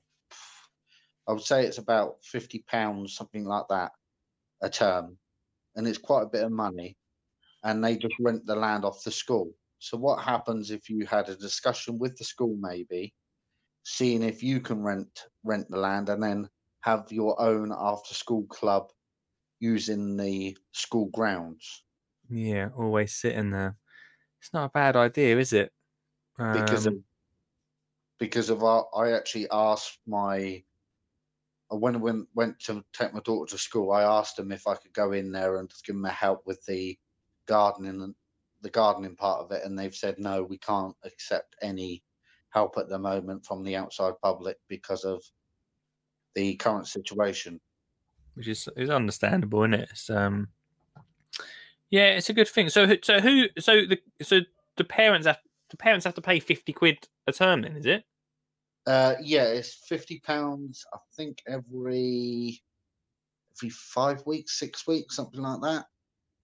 I would say it's about 50 pounds something like that a term. And it's quite a bit of money. And they just rent the land off the school. So what happens if you had a discussion with the school maybe seeing if you can rent rent the land and then have your own after school club using the school grounds Yeah, always sitting there. It's not a bad idea, is it? because of Um, because of our, I actually asked my uh, when I went went to take my daughter to school, I asked them if I could go in there and just give them a help with the gardening and the gardening part of it, and they've said no, we can't accept any help at the moment from the outside public because of the current situation. Which is is understandable, isn't it? It's, um, yeah, it's a good thing. So, so who? So the so the parents have the parents have to pay fifty quid a term, then is it? Uh, yeah, it's fifty pounds. I think every every five weeks, six weeks, something like that.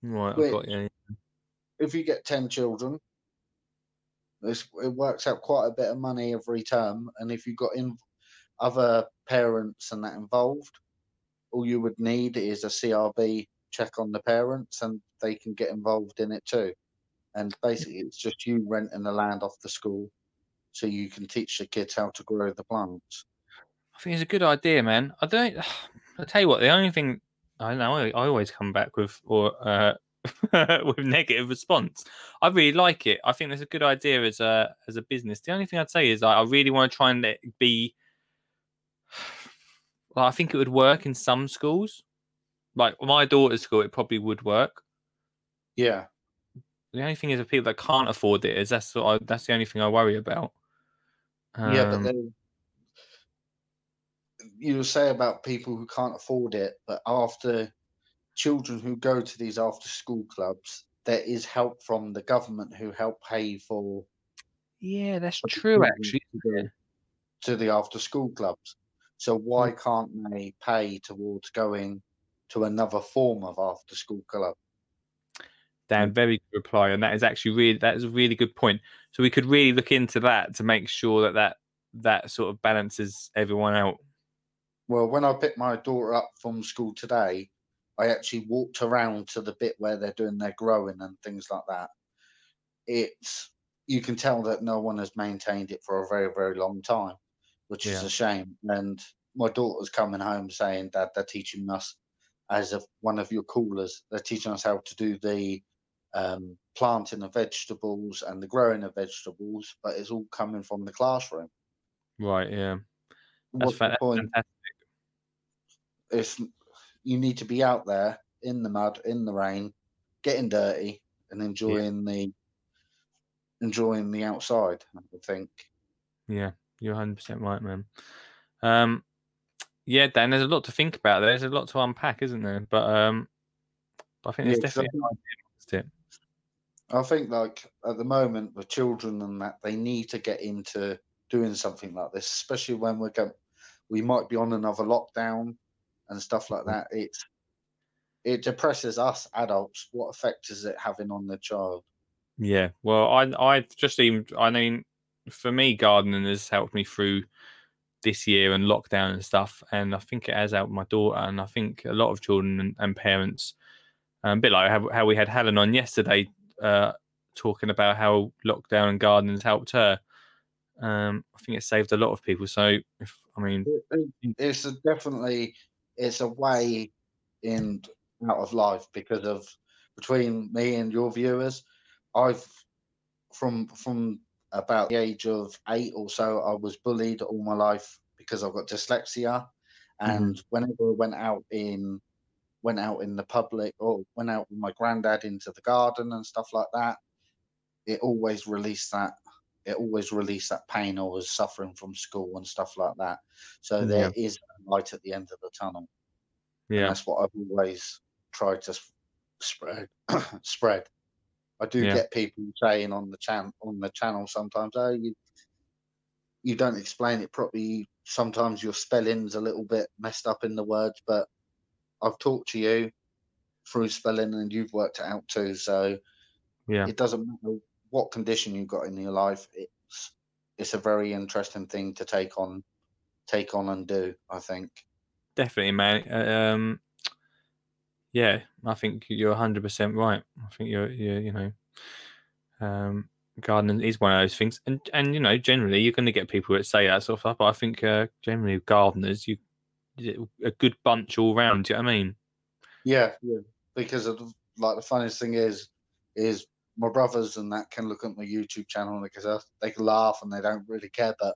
Right, Wait. I've got you. if you get 10 children, it's, it works out quite a bit of money every term. And if you've got in other parents and that involved, all you would need is a CRB check on the parents and they can get involved in it too. And basically, it's just you renting the land off the school so you can teach the kids how to grow the plants. I think it's a good idea, man. I don't. I tell you what, the only thing I know, I, I always come back with or uh, with negative response. I really like it. I think it's a good idea as a as a business. The only thing I'd say is like, I really want to try and be. Well, I think it would work in some schools. Like my daughter's school, it probably would work. Yeah. The only thing is, the people that can't afford it is that's what I, that's the only thing I worry about. yeah, but Um, then you say about people who can't afford it, but after children who go to these after school clubs, there is help from the government who help pay for yeah, that's true. Actually, to the after school clubs. So why Hmm. can't they pay towards going to another form of after school club? Dan, very good reply, and that is actually really that is a really good point. So we could really look into that to make sure that that that sort of balances everyone out. Well, when I picked my daughter up from school today, I actually walked around to the bit where they're doing their growing and things like that. It's you can tell that no one has maintained it for a very, very long time, which is a shame. And my daughter's coming home saying, Dad, they're teaching us as a, one of your coolers. They're teaching us how to do the um, planting of vegetables and the growing of vegetables, but it's all coming from the classroom. Right. Yeah. That's What's the fa- point? fantastic. It's you need to be out there in the mud, in the rain, getting dirty, and enjoying the enjoying the outside. I think. Yeah, you're 100 percent right, man. Um, yeah, Dan, there's a lot to think about. there. There's a lot to unpack, isn't there? But um, I think there's Yeah, definitely idea it. I think like at the moment the children and that they need to get into doing something like this, especially when we're going we might be on another lockdown and stuff like that. It's it depresses us adults. What effect is it having on the child? Yeah. Well, I I just even I mean, for me, gardening has helped me through this year and lockdown and stuff, and I think it has helped my daughter, and I think a lot of children and, and parents. Um, a bit like how, how we had Helen on yesterday, uh, talking about how lockdown and gardening has helped her. Um, I think it saved a lot of people. So, if I mean, It's a definitely it's a way in out of life because of between me and your viewers. I've from from about the age of eight or so, I was bullied all my life because I've got dyslexia, mm-hmm. and whenever I went out in went out in the public or went out with my granddad into the garden and stuff like that, it always released that it always released that pain I was suffering from school and stuff like that. So mm, there is a light at the end of the tunnel. And yeah, that's what I've always tried to spread. spread. I do Yeah. get people saying on the chan on the channel sometimes, "Oh, you you don't explain it properly. Sometimes your spelling's a little bit messed up in the words, but I've talked to you through spelling, and you've worked it out too. So yeah. it doesn't matter what condition you've got in your life. It's it's a very interesting thing to take on, take on and do. I think. Definitely, man. Uh, Um, yeah, I think you're 100 percent right. I think you're, you're, you know, um, gardening is one of those things, and and you know, generally you're going to get people that say that sort of stuff. But I think uh, generally gardeners, you a good bunch all round. Do you know what I mean? Yeah, yeah. Because of, like the funniest thing is, is my brothers and that can look at my YouTube channel because they can laugh and they don't really care, but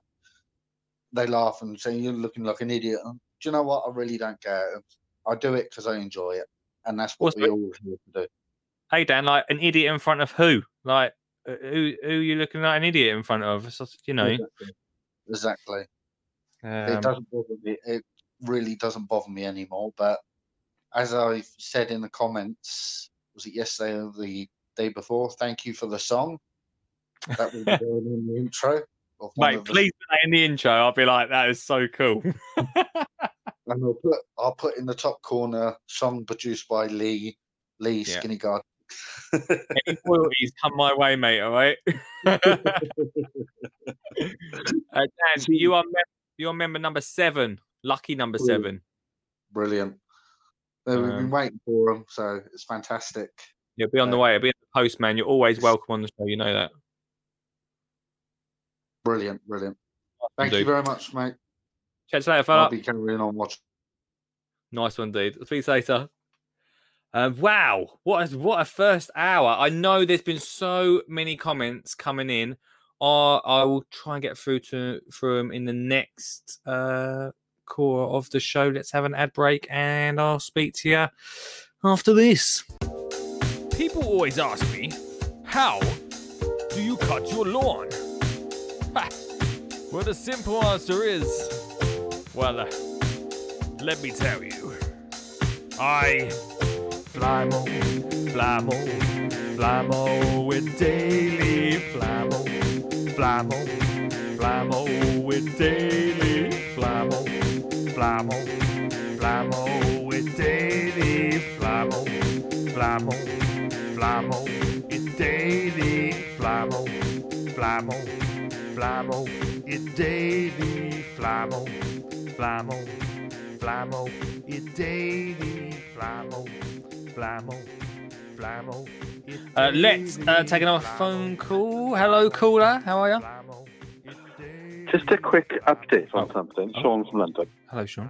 they laugh and say you're looking like an idiot. And do you know what? I really don't care. I do it because I enjoy it, and that's what we all here to do. Hey Dan, like an idiot in front of who? Like uh, who? Who you looking like an idiot in front of? Just, you know. Exactly. Exactly. it Um, doesn't bother me. It really doesn't bother me anymore. But as I said in the comments, was it yesterday or the day before? Thank you for the song. That will be going in the intro. Mate, the- please that in the intro. I'll be like, that is so cool. and I'll put I'll put in the top corner song produced by Lee Lee Yeah. Skinny God. Any royalties come my way, mate. All right. uh, Dan, you are mem- you are member number seven. Lucky number Brilliant. seven. Brilliant. Uh, We've been Um, waiting for him, so it's fantastic. You'll be on the Uh, way. It'll be in the post, man. You're always welcome on the show. You know that. Brilliant, brilliant. Thank Dude. you very much, mate. Catch you later, I'll fella. be carrying on watching. Nice one, dude. Speak to you later. Um, wow, what a, what a first hour! I know there's been so many comments coming in. Uh, I will try and get through to through them in the next uh, core of the show. Let's have an ad break, and I'll speak to you after this. People always ask me, "How do you cut your lawn?" Ha! Well, the simple answer is, well, uh, let me tell you. I Flymo, Flymo, Flymo with daily Flymo, Flymo, Flymo with daily Flymo, Flymo, Flymo with daily Flymo, Flymo, Flymo, it's daily Flymo, Flymo, Flymo, it's daily Flymo, Flymo, Flymo, it's daily Flymo, Flymo, Flymo. Uh, let's uh, take another phone call. Hello, caller. How are you? Just a quick update on something. Sean from London. Hello, Sean.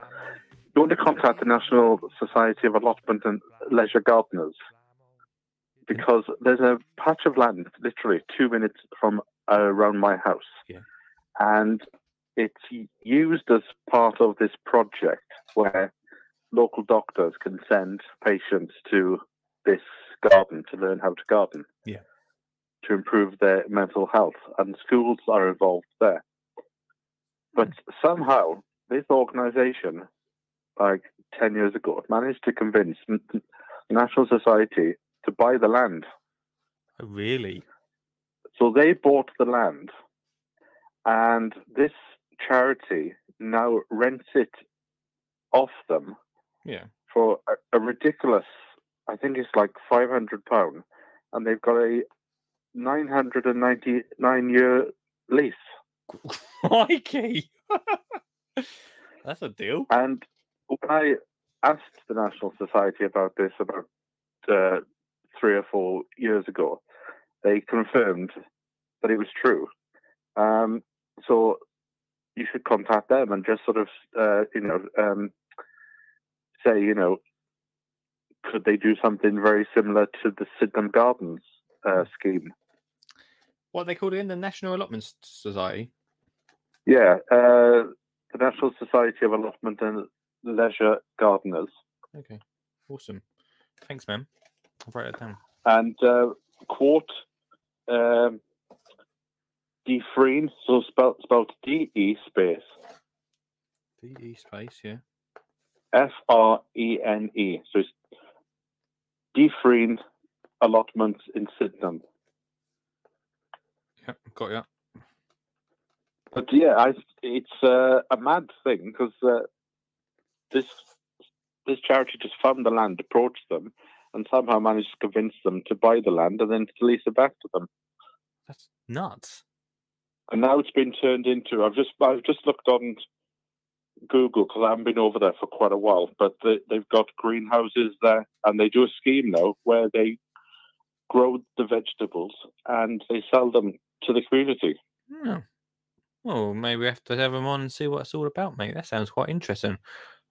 you want to contact the National Society of Allotment and Leisure Gardeners because there's a patch of land literally two minutes from uh, around my house, Yeah. and it's used as part of this project where local doctors can send patients to this garden to learn how to garden. Yeah. To improve their mental health, and schools are involved there. But hmm. somehow, this organization, like 10 years ago, managed to convince the National Society to buy the land. Oh, really? So they bought the land, and this charity now rents it off them Yeah. for a, a ridiculous, I think it's like £500, and they've got a 999 year lease. Crikey. That's a deal. And when I asked the National Society about this about uh, three or four years ago, they confirmed that it was true. Um, so you should contact them and just sort of, uh, you know, um, say, you know, could they do something very similar to the Sydenham Gardens uh, scheme? What they called it in the National Allotment Society. Yeah, uh, the National Society of Allotment and Leisure Gardeners. Okay. Awesome. Thanks, man. I'll write it down. and uh, quote um, De Frene, so spelled spelled D E space DE space, yeah. F R E N E. So it's De Frene allotments in Sydenham. Yeah, got ya. But yeah, I, it's uh, a mad thing because uh, this this charity just found the land, approached them, and somehow managed to convince them to buy the land and then to lease it back to them. That's nuts. And now it's been turned into. I've just I've just looked on Google because I haven't been over there for quite a while, but they, they've got greenhouses there, and they do a scheme now where they grow the vegetables and they sell them to the community. Oh. Well, maybe we have to have them on and see what it's all about, mate. That sounds quite interesting.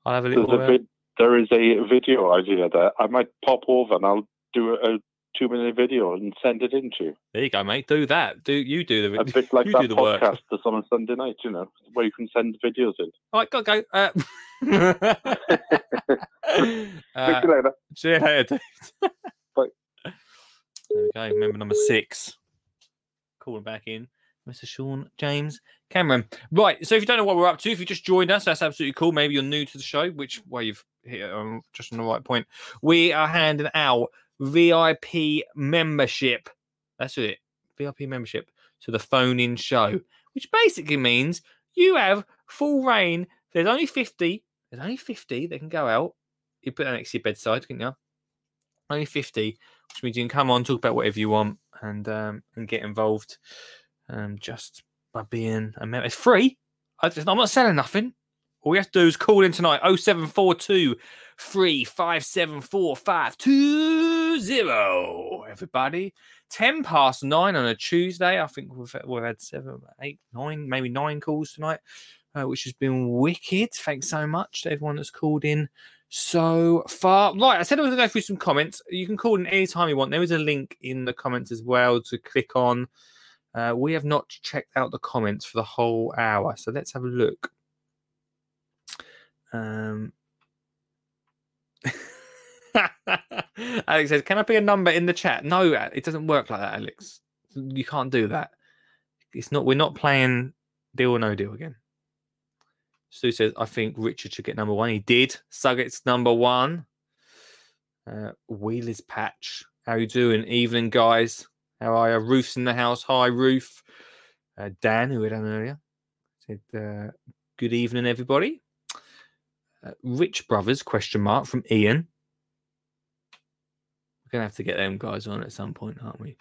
I'll have a There's little. a uh, vid, there is a video idea there. I might pop over and I'll do a, a two minute video and send it into. you. There you go, mate. Do that. Do you do the A bit like you that do the work. podcast that's on a Sunday night, you know, where you can send videos in. All right, gotta go. Uh, uh, you later. see you later. Bye. Okay, member number six. Calling back in, Mr. Sean James Cameron. Right, so if you don't know what we're up to, if you just joined us, that's absolutely cool. Maybe you're new to the show, which well you've hit um, just on the right point. We are handing out VIP membership. That's it, VIP membership to the phone-in show, which basically means you have full reign. There's only fifty. There's only fifty that can go out. You put that next to your bedside, can you? Only fifty, which means you can come on, talk about whatever you want, and um, and get involved. Um, just by being a member, it's free. I I'm not selling nothing. All you have to do is call in tonight 0742 3574 520. Everybody, 10 past nine on a Tuesday. I think we've, we've had seven, eight, nine, maybe nine calls tonight, uh, which has been wicked. Thanks so much to everyone that's called in so far. Right, I said I was going to go through some comments. You can call in anytime you want. There is a link in the comments as well to click on. Uh, we have not checked out the comments for the whole hour, so let's have a look. Um, Alex says, "Can I put a number in the chat?" No, it doesn't work like that, Alex. You can't do that. It's not. We're not playing deal or no deal again. Stu says, "I think Richard should get number one." He did. Sugget's number one. Uh, Wheeler's patch. How you doing? Evening, guys. How are you? Ruth's in the house. Hi, Roof. Uh, Dan, who we had on earlier, said, uh, "Good evening, everybody." Uh, Rich Brothers question mark from Ian. We're gonna have to get them guys on at some point, aren't we?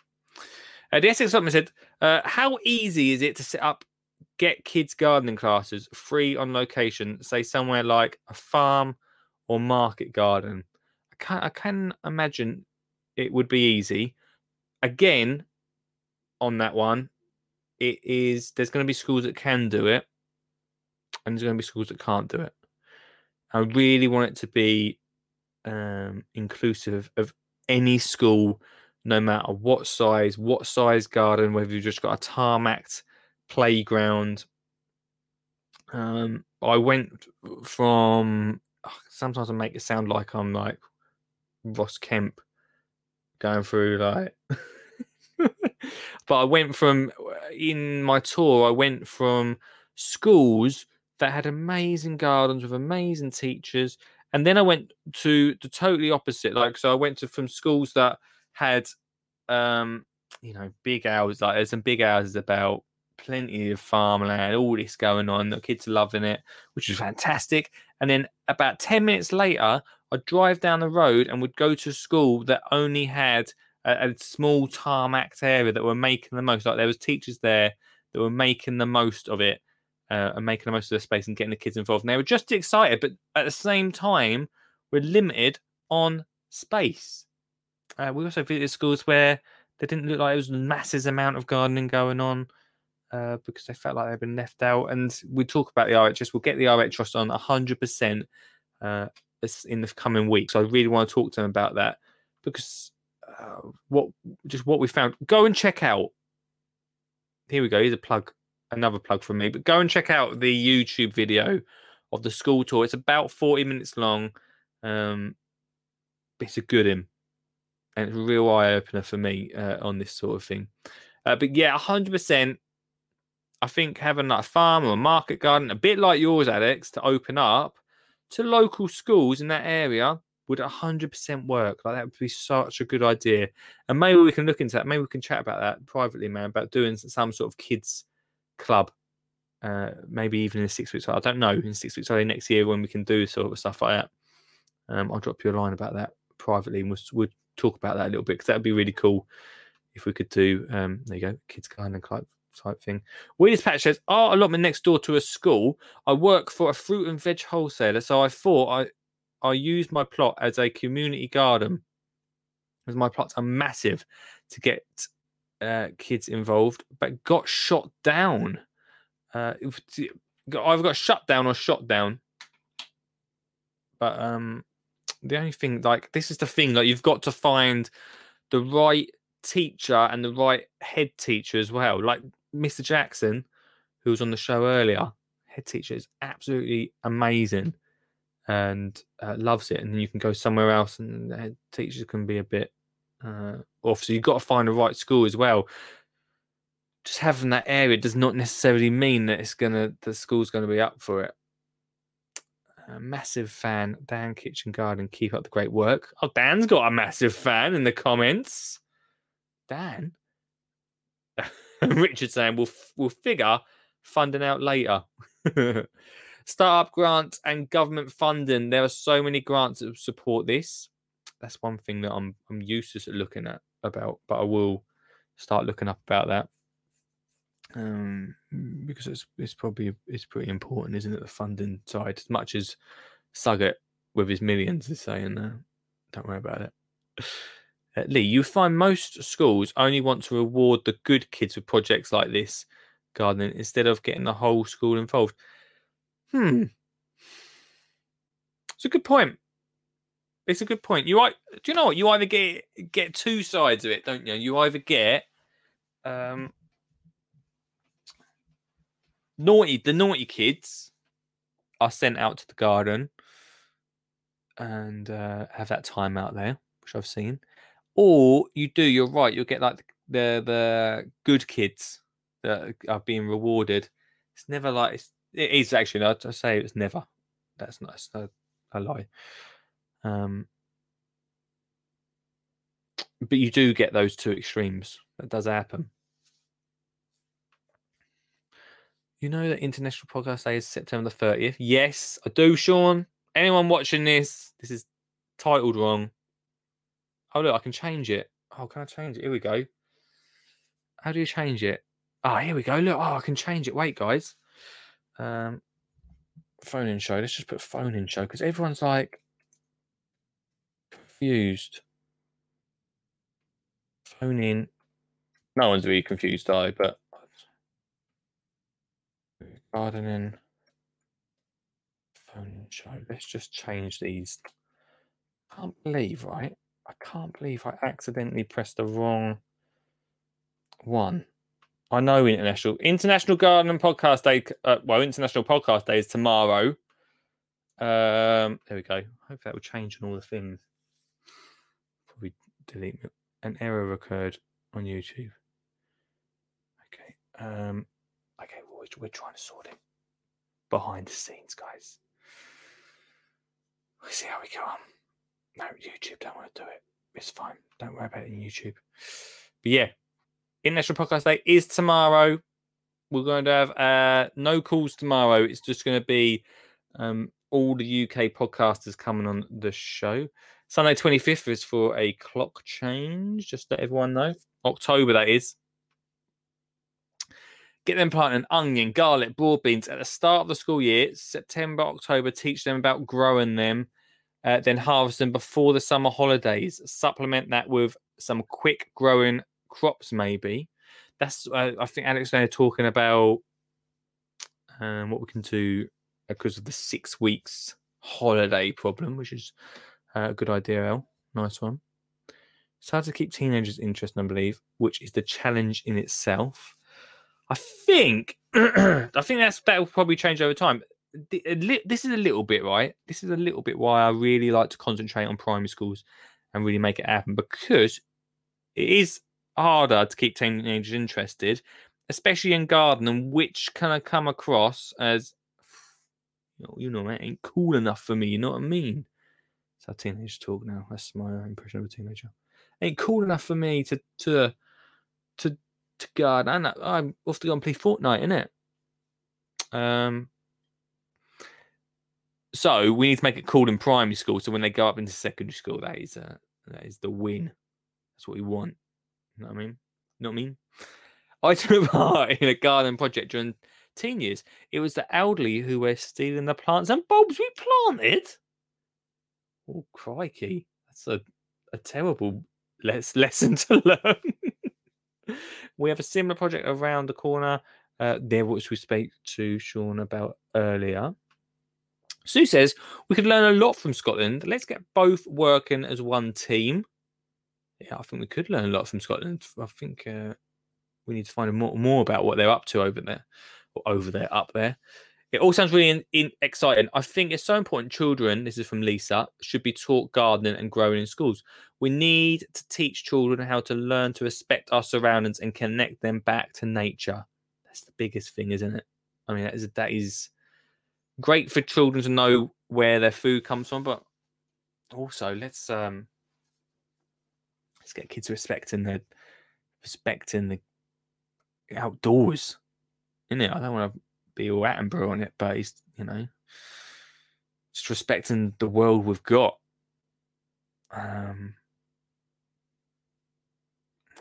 Uh, the Essex Supplement said, uh, "How easy is it to set up get kids gardening classes free on location? Say somewhere like a farm or market garden. I can I can imagine it would be easy. Again, on that one, it is there's going to be schools that can do it, and there's going to be schools that can't do it. I really want it to be um, inclusive of any school, no matter what size, what size garden, whether you've just got a tarmacked playground. Um, I went from sometimes I make it sound like I'm like Ross Kemp going through like but I went from in my tour I went from schools that had amazing gardens with amazing teachers and then I went to the totally opposite like so I went to from schools that had um you know big hours like there's some big houses about plenty of farmland all this going on the kids are loving it which is fantastic. And then about 10 minutes later I'd drive down the road and would go to a school that only had a, a small tarmac area that were making the most like there was teachers there that were making the most of it uh, and making the most of the space and getting the kids involved and they were just excited but at the same time we're limited on space uh, we also visited schools where they didn't look like there was a massive amount of gardening going on uh, because they felt like they'd been left out. And we talk about the RHS. We'll get the RHS on 100% uh, in the coming weeks. So I really want to talk to them about that because uh, what just what we found. Go and check out. Here we go. Here's a plug, another plug from me. But go and check out the YouTube video of the school tour. It's about 40 minutes long. Um, it's a good in and it's a real eye opener for me uh, on this sort of thing. Uh, but yeah, hundred percent. I think having like a farm or a market garden, a bit like yours, Alex, to open up to local schools in that area would hundred percent work. Like that would be such a good idea. And maybe we can look into that. Maybe we can chat about that privately, man, about doing some sort of kids club. Uh, maybe even in six weeks. I don't know. In six weeks early next year when we can do sort of stuff like that. Um, I'll drop you a line about that privately, and we'll, we'll talk about that a little bit because that'd be really cool if we could do. Um, there you go, kids garden type type thing. Weirdest patch says, "Our allotment next door to a school. I work for a fruit and veg wholesaler, so I thought I I used my plot as a community garden, as my plots are massive to get uh, kids involved, but got shot down. Uh, I've got shut down or shot down. But um, the only thing like this is the thing like you've got to find the right teacher and the right head teacher as well like mr jackson who was on the show earlier head teacher is absolutely amazing and uh, loves it and you can go somewhere else and the head teachers can be a bit uh, off so you've got to find the right school as well just having that area does not necessarily mean that it's gonna the school's gonna be up for it a massive fan, Dan Kitchen Garden. Keep up the great work. Oh, Dan's got a massive fan in the comments. Dan, Richard saying we'll we'll figure funding out later. Startup grants and government funding. There are so many grants that support this. That's one thing that I'm I'm useless at looking at about, but I will start looking up about that um, because it's it's probably it's pretty important, isn't it? The funding side, as much as Suggett with his millions is saying, don't worry about it. Uh, Lee, you find most schools only want to reward the good kids with projects like this gardening instead of getting the whole school involved. Hmm, it's a good point. It's a good point. You i do you know what? You either get get two sides of it, don't you? You either get um naughty the naughty kids are sent out to the garden and uh, have that time out there, which I've seen. Or you do, you're right, you'll get like the the good kids that are being rewarded. It's never like it's, it is actually. I say it's never. That's that's a, a lie. Um, but you do get those two extremes. That does happen. You know that International Podcast Day is September the 30th? Yes, I do, Sean. Anyone watching this, this is titled wrong. Oh, look, I can change it. Oh, can I change it? Here we go. How do you change it? Oh, here we go. Look, oh, I can change it. Wait, guys. Um, phone in show. Let's just put phone in show because everyone's like confused. Phone in. No one's really confused, I. But gardening Tony show. Let's just change these. Can't believe, right? I can't believe I accidentally pressed the wrong one. I know international International Garden Podcast Day. Uh, well, International Podcast Day is tomorrow. Um, there we go. Hope that will change on all the things. Delete me. An error occurred on YouTube. Okay. Um. Okay. Well, we're, we're trying to sort it behind the scenes, guys. We'll see how we go on. No, YouTube don't want to do it. It's fine. Don't worry about it in YouTube. But yeah, International Podcast Day is tomorrow. We're going to have uh, no calls tomorrow. It's just going to be um, all the UK podcasters coming on the show. Sunday 25th is for a clock change, just let everyone know. October, that is. Get them planting onion, garlic, broad beans at the start of the school year. September, October, teach them about growing them, uh, then harvest them before the summer holidays. Supplement that with some quick growing crops, maybe. That's, uh, I think Alex and I are talking about um, what we can do because of the six weeks holiday problem, which is uh, good idea, El. Nice one. It's hard to keep teenagers interested, I believe, which is the challenge in itself. I think, I think that's that will probably change over time. This is a little bit right. This is a little bit why I really like to concentrate on primary schools and really make it happen because it is harder to keep teenagers interested, especially in gardening, which kind of come across as you know, you know, that ain't cool enough for me. You know what I mean? That's how teenagers talk now. That's my impression of a teenager. Ain't cool enough for me to to to to garden. I'm, I'm off to go and play Fortnite, innit? Um. So we need to make it cool in primary school. So when they go up into secondary school, that is uh, that is the win. That's what we want. You know what I mean? You know what I mean? I took part in a garden project during teen years. It was the elderly who were stealing the plants and bulbs we planted. Oh, crikey. That's a, a terrible les- lesson to learn. we have a similar project around the corner uh, there, which we spoke to Sean about earlier. Sue says we could learn a lot from Scotland. Let's get both working as one team. Yeah, I think we could learn a lot from Scotland. I think uh, we need to find more, more about what they're up to over there, or over there, up there. It all sounds really in, in, exciting. I think it's so important. Children, this is from Lisa, should be taught gardening and growing in schools. We need to teach children how to learn to respect our surroundings and connect them back to nature. That's the biggest thing, isn't it? I mean, that is that is great for children to know where their food comes from, but also let's um let's get kids respecting the respecting the outdoors. In it, I don't want to be all Attenborough on it, but he's you know just respecting the world we've got. Um,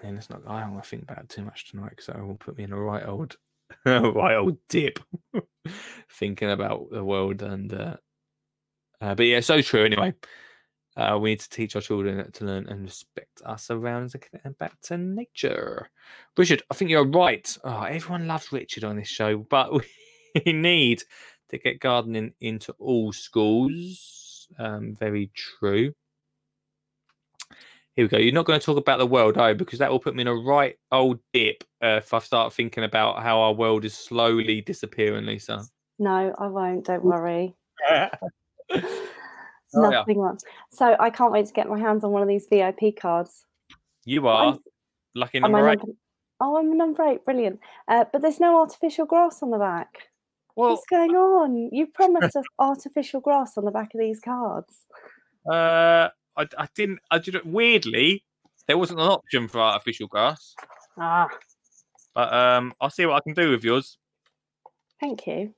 and it's not. I don't want to think about it too much tonight because that will put me in a right old, right old dip, thinking about the world and. Uh, uh, but yeah, so true. Anyway, uh, we need to teach our children to learn and respect our surroundings and back to nature. Richard, I think you're right. Oh, everyone loves Richard on this show, but we need to get gardening into all schools. Um, very true. Here we go. You're not going to talk about the world, you? Because that will put me in a right old dip uh, if I start thinking about how our world is slowly disappearing, Lisa. No, I won't. Don't worry. Oh. Nothing wrong. So I can't wait to get my hands on one of these VIP cards. You are lucky Am I number eight. number- Oh, I'm number eight. Brilliant. Uh, but there's no artificial grass on the back. What's going on? You promised us artificial grass on the back of these cards. Uh, I, I didn't. I didn't. Weirdly, there wasn't an option for artificial grass, Ah, but um, I'll see what I can do with yours. thank you.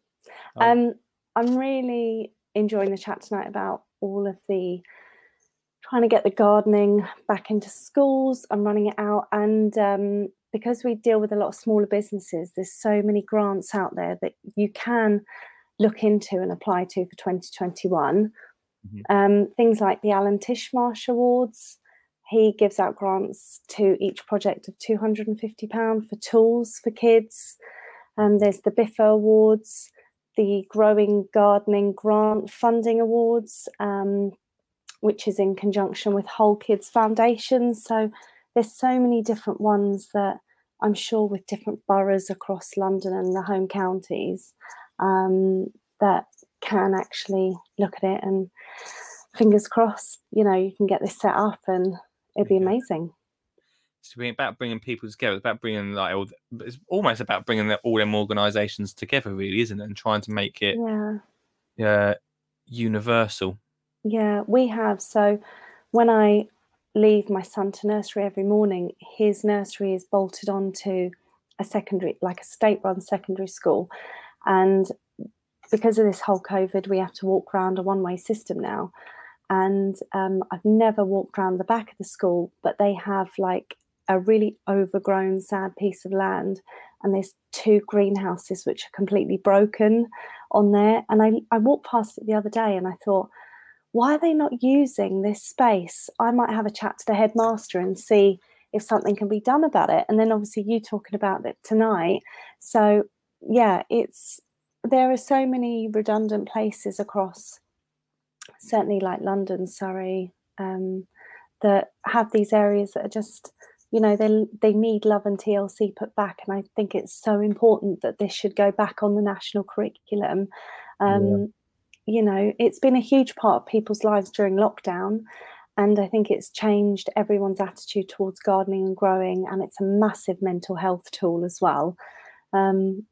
Oh. Um, I'm really enjoying the chat tonight about all of the trying to get the gardening back into schools and running it out. And um, because we deal with a lot of smaller businesses, there's so many grants out there that you can look into and apply to for 2021. Um, things like the Alan Titchmarsh Awards. He gives out grants to each project of £250 for tools for kids. Um, there's the BIFA Awards. the Growing Gardening Grant Funding Awards, um, which is in conjunction with Whole Kids Foundation. So there's so many different ones that I'm sure with different boroughs across London and the home counties um, that can actually look at it and fingers crossed, you know, you can get this set up and it'd be amazing. It's about bringing people together. It's about bringing like all. the- It's almost about bringing the, all them organisations together, really, isn't it? And trying to make it Yeah. uh, universal. Yeah, we have. So when I leave my son to nursery every morning, his nursery is bolted onto a secondary, like a state run secondary school. And because of this whole COVID, we have to walk around a one way system now. And um, I've never walked around the back of the school, but they have like a really overgrown, sad piece of land. And there's two greenhouses which are completely broken on there. And I, I walked past it the other day and I thought, why are they not using this space? I might have a chat to the headmaster and see if something can be done about it. And then obviously you talking about it tonight. So yeah, it's there are so many redundant places across certainly like London, Surrey, um, that have these areas that are just you know they they need love and TLC put back, and I think it's so important that this should go back on the national curriculum. Um, You know, it's been a huge part of people's lives during lockdown, and I think it's changed everyone's attitude towards gardening and growing, and it's a massive mental health tool as well. Um,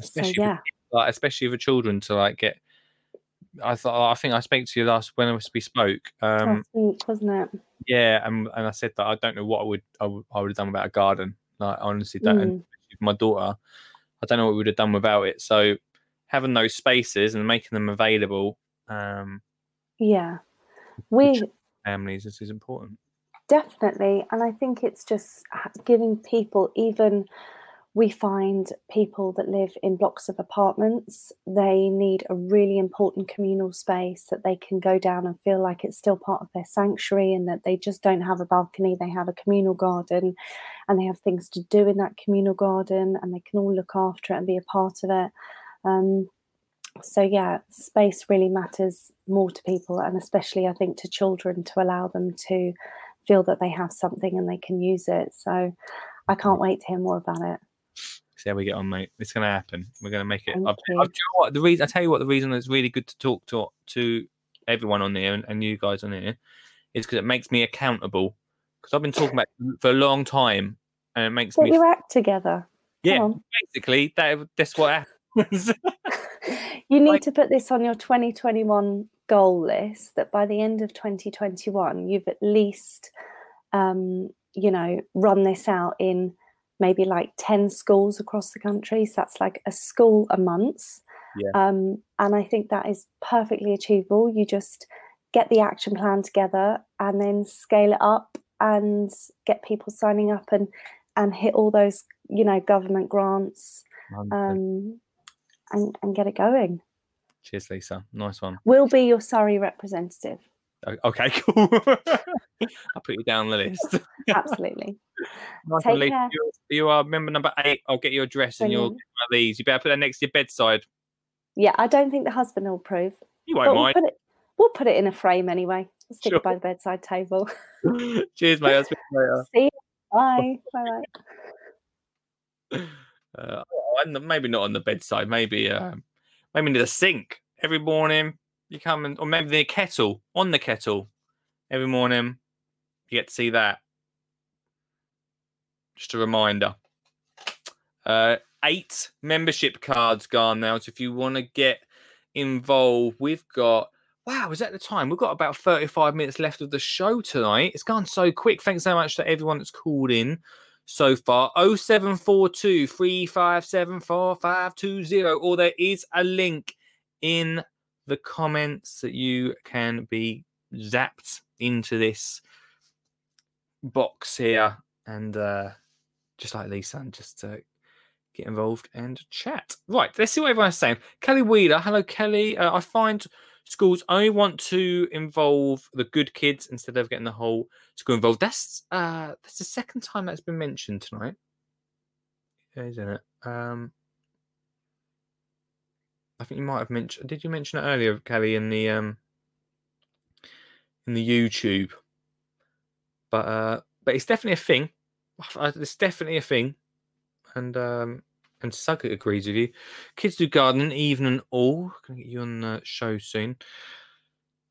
so yeah, for, like, especially for children to like get. I thought I think I spoke to you last when we spoke. Um, week wasn't it? yeah, and and I said that I don't know what I would I would, I would have done about a garden. Like I honestly don't. And Mm. especially my daughter, I don't know what we would have done without it. So having those spaces and making them available um, Yeah, we families is, is important. Definitely. And I think it's just giving people, even we find people that live in blocks of apartments, they need a really important communal space that they can go down and feel like it's still part of their sanctuary and that they just don't have a balcony, they have a communal garden and they have things to do in that communal garden and they can all look after it and be a part of it. Um, so yeah space really matters more to people and especially i think to children to allow them to feel that they have something and they can use it so i can't wait to hear more about it See how we get on, mate. It's going to happen. We're going to make it. Thank I've, you. I've, do you know what, the reason I tell you what the reason it's really good to talk to to everyone on here and, and you guys on here is because it makes me accountable. Because I've been talking about it for a long time, and it makes get me your act together Come yeah. on. Basically, that that's what happens. you need to put this on your 2021 goal list that by the end of 2021 you've at least um, you know run this out in maybe like 10 schools across the country so that's like a school a month Yeah. um, and i think that is perfectly achievable you just get the action plan together and then scale it up and get people signing up and and hit all those you know government grants um, and, and get it going Cheers, Lisa. Nice one. We'll be your Surrey representative. Okay, cool. I'll put you down the list. Absolutely. Nice Take Lisa. care. You, you are member number eight. I'll get your address and your these. You better put that next to your bedside. Yeah, I don't think the husband will approve. You won't we'll mind. put it we'll put it in a frame anyway. We'll stick Sure. it by the bedside table. Cheers, mate. I'll speak later. See you. Bye. Bye bye. Uh, oh, maybe not on the bedside. Maybe, uh, maybe near the sink every morning. You come and, or maybe the kettle on the kettle every morning. You get to see that. Just a reminder. Uh, eight membership cards gone now. So if you want to get involved, we've got. Wow, is that the time? We've got about 35 minutes left of the show tonight. It's gone so quick. Thanks so much to everyone that's called in so far. 0742 357 4520. Or there is a link in the comments that you can be zapped into this box here and uh, just like Lisa, and just uh, get involved and chat. Right, let's see what everyone's saying. Kelly Wheeler, hello, Kelly. Uh, I find schools only want to involve the good kids instead of getting the whole school involved. That's uh, that's the second time that's been mentioned tonight, isn't it? Um, I think you might have mentioned. Did you mention it earlier, Kelly, in the um in the YouTube? But uh, but it's definitely a thing. It's definitely a thing, and um, and Sugget agrees with you. Kids do gardening, even and all. Gonna get you on the show soon.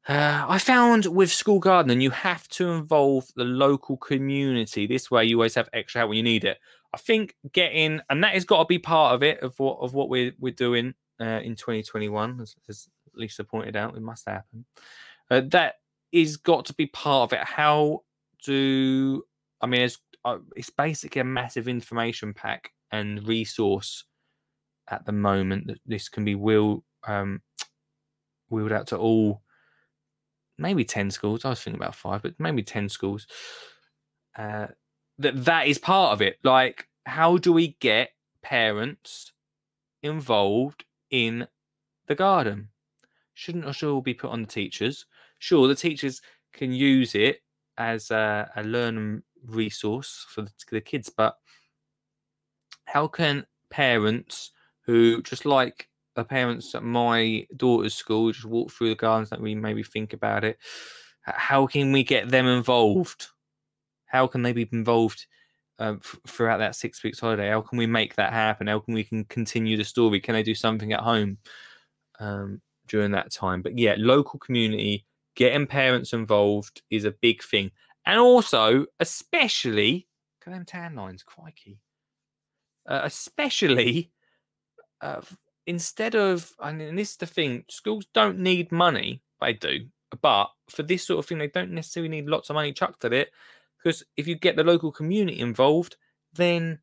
Uh, I found with school gardening, you have to involve the local community. This way, you always have extra help when you need it. I think getting, and that has got to be part of it of what of what we're we're doing uh, in 2021, as, as Lisa pointed out, it must happen. Uh, that is got to be part of it. How do I mean? It's uh, it's basically a massive information pack and resource at the moment that this can be wheel um, wheeled out to all maybe 10 schools. I was thinking about five but maybe 10 schools. Uh, that that is part of it. Like how do we get parents involved in the garden? Shouldn't it all be put on the teachers? Sure the teachers can use it as a, a learning resource for the, the kids but how can parents who just like the parents at my daughter's school just walk through the gardens that we maybe think about it how can we get them involved? How can they be involved um, f- throughout that six weeks holiday? How can we make that happen? How can we can continue the story? Can they do something at home um, during that time? But yeah local community getting parents involved is a big thing and also especially look at them tan lines crikey. Uh, especially uh, instead of and this is the thing schools don't need money they do but for this sort of thing they don't necessarily need lots of money chucked at it because if you get the local community involved then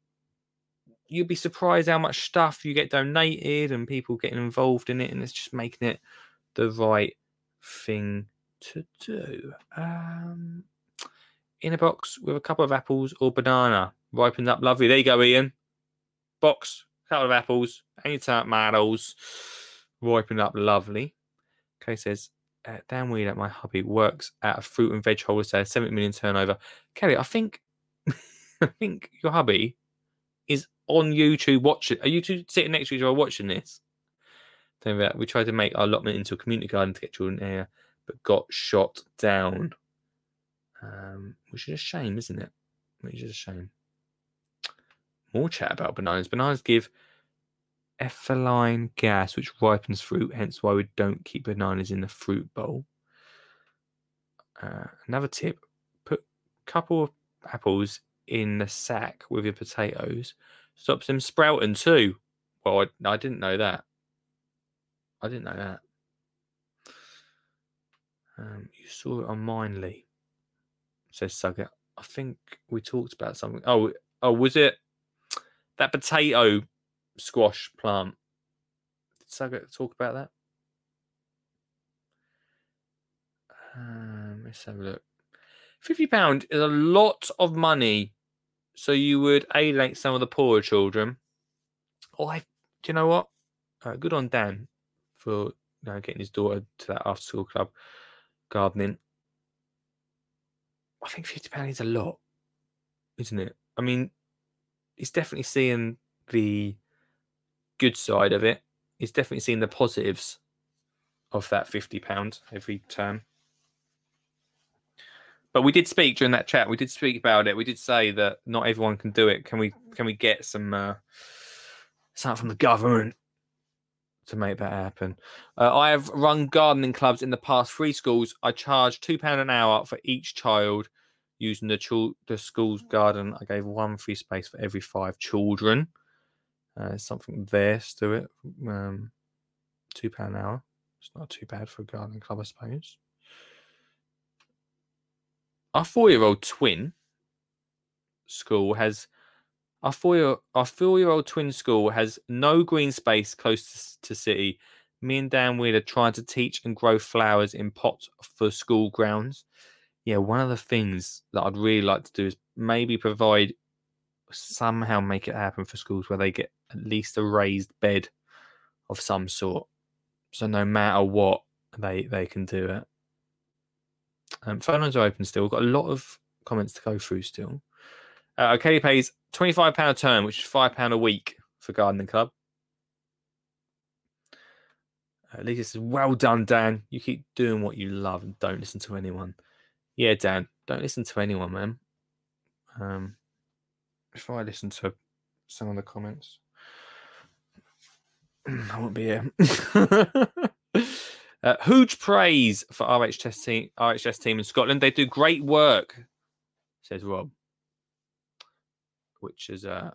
you'll be surprised how much stuff you get donated and people getting involved in it and it's just making it the right thing to do. Um in a box with a couple of apples or banana ripened up lovely there you go ian box couple of apples any tomatoes ripened up lovely okay says uh, Dan Wheeler at my hubby works at a fruit and veg wholesale, 70 million turnover. Kelly, I think I think your hubby is on YouTube watching. Are you two sitting next to each other watching this? That we tried to make our allotment into a community garden to get children here, but got shot down. Um, which is a shame, isn't it? Which is a shame. More chat about bananas. Bananas give ethylene gas, which ripens fruit, hence why we don't keep bananas in the fruit bowl. Uh, another tip put a couple of apples in the sack with your potatoes, stops them sprouting too. Well, I, I didn't know that. I didn't know that. Um, you saw it on mine, Lee, says Sugget. I think we talked about something. Oh, oh, was it that potato squash plant? Did Sugget talk about that? Um, let's have a look. Fifty pound is a lot of money, so you would alienate some of the poorer children. Oh, I, do you know what? Uh, good on Dan for you know, getting his daughter to that after school club gardening. I think fifty pound is a lot, isn't it? I mean, he's definitely seeing the good side of it. He's definitely seeing the positives of that fifty pound every term. But we did speak during that chat. We did speak about it. We did say that not everyone can do it. Can we? Can we get some uh, something from the government to make that happen? Uh, I have run gardening clubs in the past three schools. I charge two pound an hour for each child using the chul- the school's garden. I gave one free space for every five children. Uh, something there to it. Um, two pound an hour. It's not too bad for a gardening club, I suppose. Our four-year-old twin school has our four our four-year-old twin school has no green space close to, to city. Me and Dan Wheeler trying to teach and grow flowers in pots for school grounds. Yeah, one of the things that I'd really like to do is maybe provide somehow make it happen for schools where they get at least a raised bed of some sort. So no matter what, they they can do it. Um, phone lines are open still. We've got a lot of comments to go through still. Uh, Kelly pays £25 a term, which is £5 a week for Gardening Club. At least says, well done, Dan. You keep doing what you love and don't listen to anyone. Yeah, Dan, don't listen to anyone, man. Um, if I listen to some of the comments, I won't be here. uh, huge praise for RHS team, RHS team in Scotland. They do great work, says Rob. Which is uh,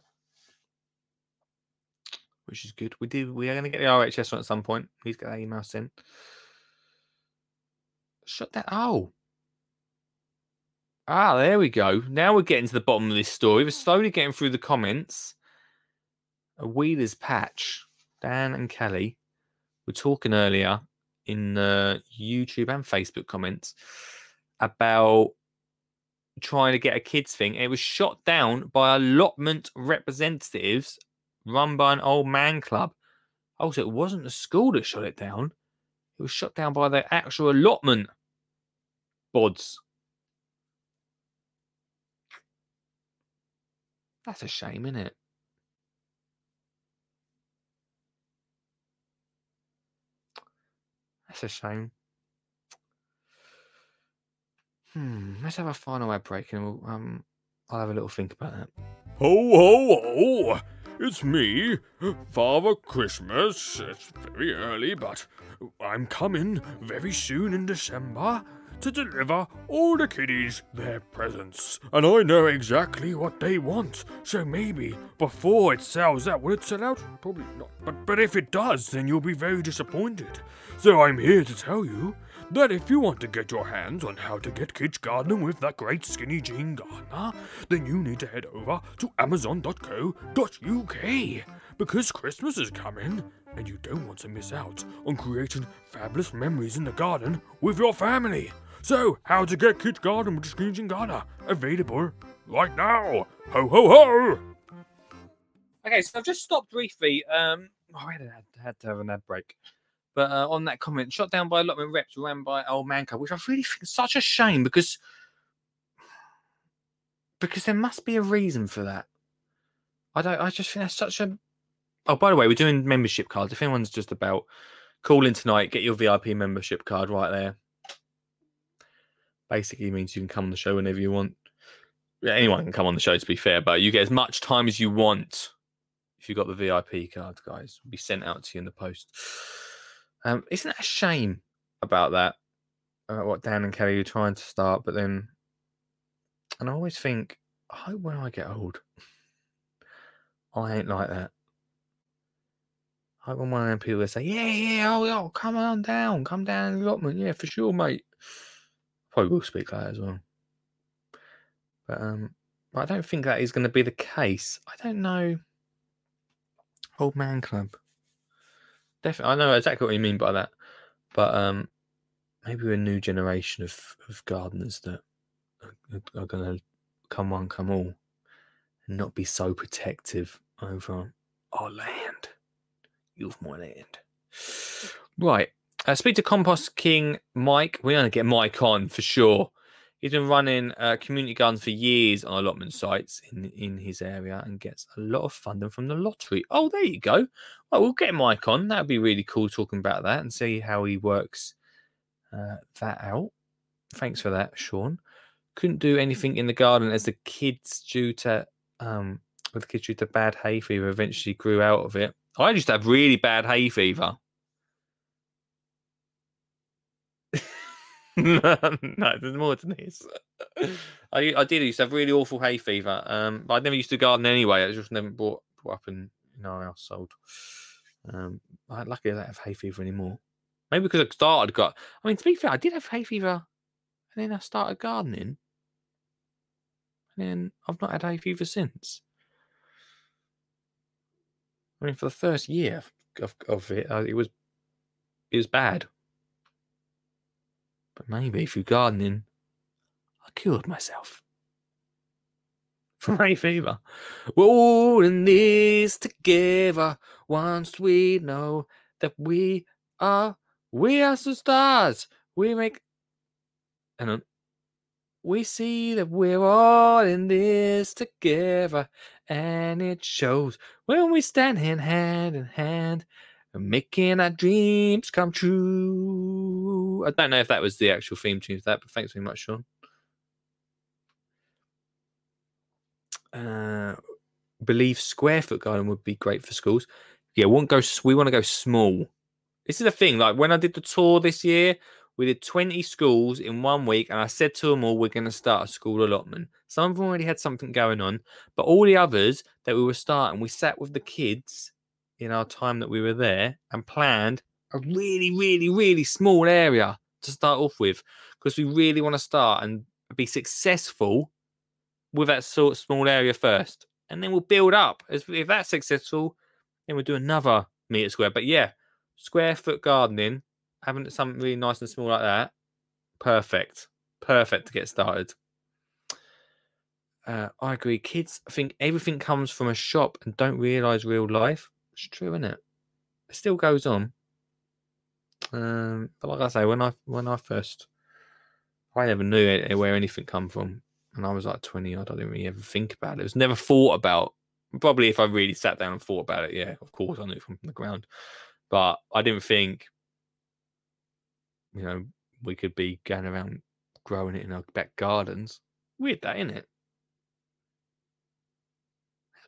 which is good. We do. We are going to get the RHS one at some point. Please get that email sent. Shut that. Oh. Ah, there we go. Now we're getting to the bottom of this story. We're slowly getting through the comments. A Wheeler's patch. Dan and Kelly were talking earlier in the YouTube and Facebook comments about trying to get a kids thing. It was shot down by allotment representatives run by an old man club. Oh, so it wasn't the school that shot it down. It was shot down by the actual allotment bods. That's a shame, isn't it? That's a shame. Hmm. Let's have a final ad break, and we'll, um, I'll have a little think about that. Ho, ho, ho! It's me, Father Christmas. It's very early, but I'm coming very soon in December to deliver all the kiddies their presents. And I know exactly what they want, so maybe before it sells out, will it sell out? Probably not. But, but if it does, then you'll be very disappointed. So I'm here to tell you that if you want to get your hands on how to get kids gardening with that great skinny jean gardener, then you need to head over to amazon.co.uk because Christmas is coming and you don't want to miss out on creating fabulous memories in the garden with your family. So, how to get kids gardening with skinny jean gardener available right now. Ho ho ho! Okay, so I've just stopped briefly. Um, oh, I had, had to have an ad break. But uh, on that comment, shot down by allotment reps, ran by old man club, which I really think is such a shame because because there must be a reason for that. I don't. I just think that's such a. Oh, by the way, we're doing membership cards. If anyone's just about, call in tonight. Get your VIP membership card right there. Basically means you can come on the show whenever you want. Yeah, anyone can come on the show. To be fair, but you get as much time as you want if you got the VIP card, guys. It'll be sent out to you in the post. Um, isn't that a shame about that? About what Dan and Kelly are trying to start, but then, and I always think, I hope when I get old, I ain't like that. I hope when one of them people say, "Yeah, yeah, oh, oh, come on down, come down in the allotment, yeah, for sure, mate." Probably will speak like that as well. But um, I don't think that is going to be the case. I don't know. Old man club. Definitely, I know exactly what you mean by that. But um, maybe we're a new generation of, of gardeners that are, are going to come one, come all, and not be so protective over our land. You've my land. Right. Uh, speak to Compost King Mike. We're going to get Mike on for sure. He's been running uh, community gardens for years on allotment sites in in his area and gets a lot of funding from the lottery. Oh, there you go. Well, we'll get Mike on. That'd be really cool talking about that and see how he works uh, that out. Thanks for that, Sean. Couldn't do anything in the garden as the kids due to um with the kids due to bad hay fever eventually grew out of it. I used to have really bad hay fever. no, there's more than this. I, I did used to have really awful hay fever. Um, but I never used to garden anyway. I just never brought, brought up in, in our household. Um, I luckily I don't have hay fever anymore. Maybe because I started got. I mean, to be fair, I did have hay fever, and then I started gardening, and then I've not had hay fever since. I mean, for the first year of, of it, uh, it was it was bad. But maybe through gardening, I cured myself from hay fever. We're all in this together once we know that we are, we are the stars. We make, and we see that we're all in this together, and it shows when we stand in hand in hand Making our dreams come true. I don't know if that was the actual theme tune to that, but thanks very much, Sean. Uh, believe square foot garden would be great for schools. Yeah, won't go. We want to go small. This is the thing. Like when I did the tour this year, we did 20 schools in one week, and I said to them all, we're going to start a school allotment. Some of them already had something going on, but all the others that we were starting, we sat with the kids in our time that we were there and planned a really, really, really small area to start off with because we really want to start and be successful with that sort of small area first. And then we'll build up. If that's successful, then we'll do another meter square. But yeah, square foot gardening, having something really nice and small like that, perfect. Perfect to get started. Uh, I agree. Kids I think everything comes from a shop and don't realize real life. It's true, isn't it? It still goes on. Um, but like I say, when I when I first, I never knew a- where anything come from, and I was like twenty odd. I didn't really ever think about it. It was never thought about. Probably if I really sat down and thought about it, yeah, of course I knew it from the ground, but I didn't think, you know, we could be going around growing it in our back gardens. Weird, that isn't it?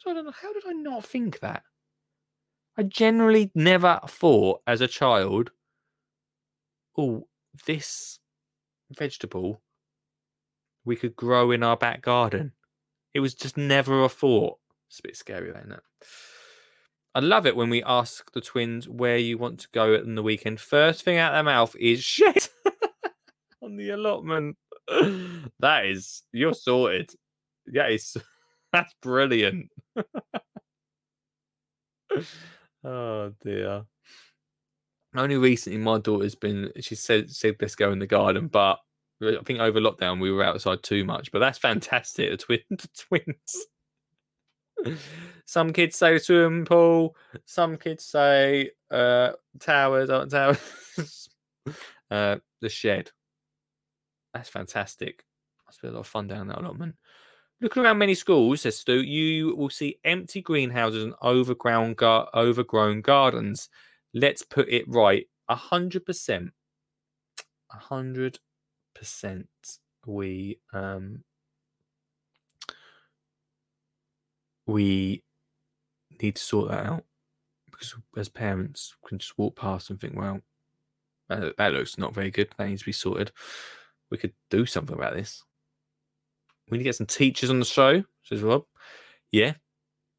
How did, I, how did I not think that? I generally never thought as a child, oh, this vegetable we could grow in our back garden. It was just never a thought. It's a bit scary, isn't it? I love it when we ask the twins where you want to go in the weekend. First thing out their mouth is shit on the allotment. That is, you're sorted. That is, that's brilliant. Oh dear. Only recently, my daughter's been. She said said let's go in the garden, but I think over lockdown we were outside too much. But that's fantastic. The twin, the twins. Some kids say swimming pool. Some kids say uh, towers, aren't towers. uh, the shed. That's fantastic. Must be a lot of fun down that allotment. Looking around many schools, says Stu, you will see empty greenhouses and overgrown gar- overgrown gardens. Let's put it right. A hundred percent. A hundred percent. We um we need to sort that out because as parents we can just walk past and think, well, that looks not very good. That needs to be sorted. We could do something about this. We need to get some teachers on the show, says Rob. Yeah,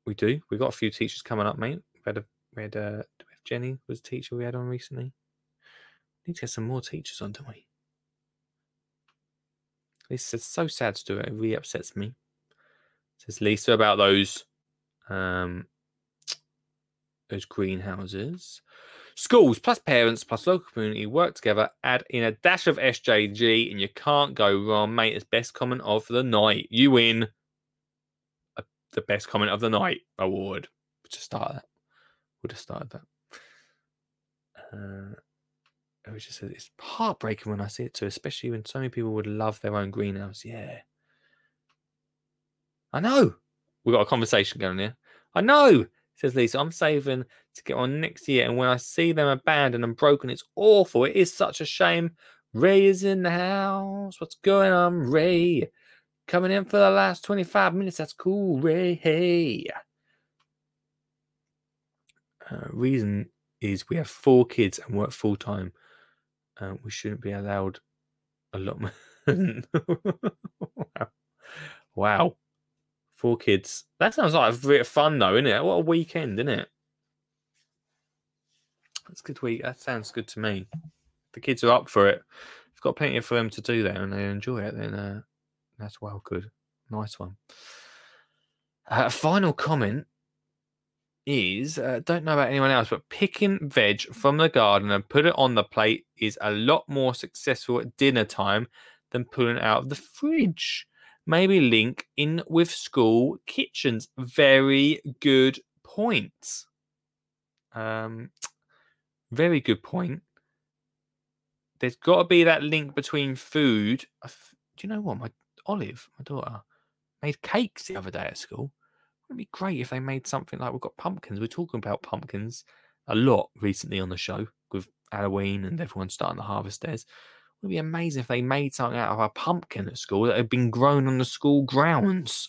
we do. We've got a few teachers coming up, mate. We had a we had uh have Jenny was a teacher we had on recently. We need to get some more teachers on, don't we? This is so sad to do it. It really upsets me. Says Lisa about those um those greenhouses. Schools plus parents plus local community work together, add in a dash of SJG, and you can't go wrong, mate. It's best comment of the night. You win a, the best comment of the night award. Just start that. Would have started that. Uh, it was just it's heartbreaking when I see it too, especially when so many people would love their own greenhouse. Yeah, I know. We've got a conversation going here. I know, says Lisa. I'm saving to get on next year. And when I see them abandoned and broken, it's awful. It is such a shame. Ray is in the house. What's going on, Ray? Coming in for the last 25 minutes. That's cool, Ray. Hey. Uh, reason is we have four kids and work full time. Uh, we shouldn't be allowed a lot more. wow. wow. Four kids. That sounds like a bit of fun, though, isn't it? What a weekend, isn't it? That's a good week. That sounds good to me. The kids are up for it. We've got plenty for them to do there, and they enjoy it. Then uh, that's well good. Nice one. Uh, final comment is uh, don't know about anyone else, but picking veg from the garden and put it on the plate is a lot more successful at dinner time than pulling it out of the fridge. Maybe link in with school kitchens. Very good point. Um, very good point. There's got to be that link between food. Do you know what? My Olive, my daughter, made cakes the other day at school. It'd be great if they made something like we've got pumpkins. We're talking about pumpkins a lot recently on the show with Halloween and everyone starting the harvest days. It would be amazing if they made something out of a pumpkin at school that had been grown on the school grounds.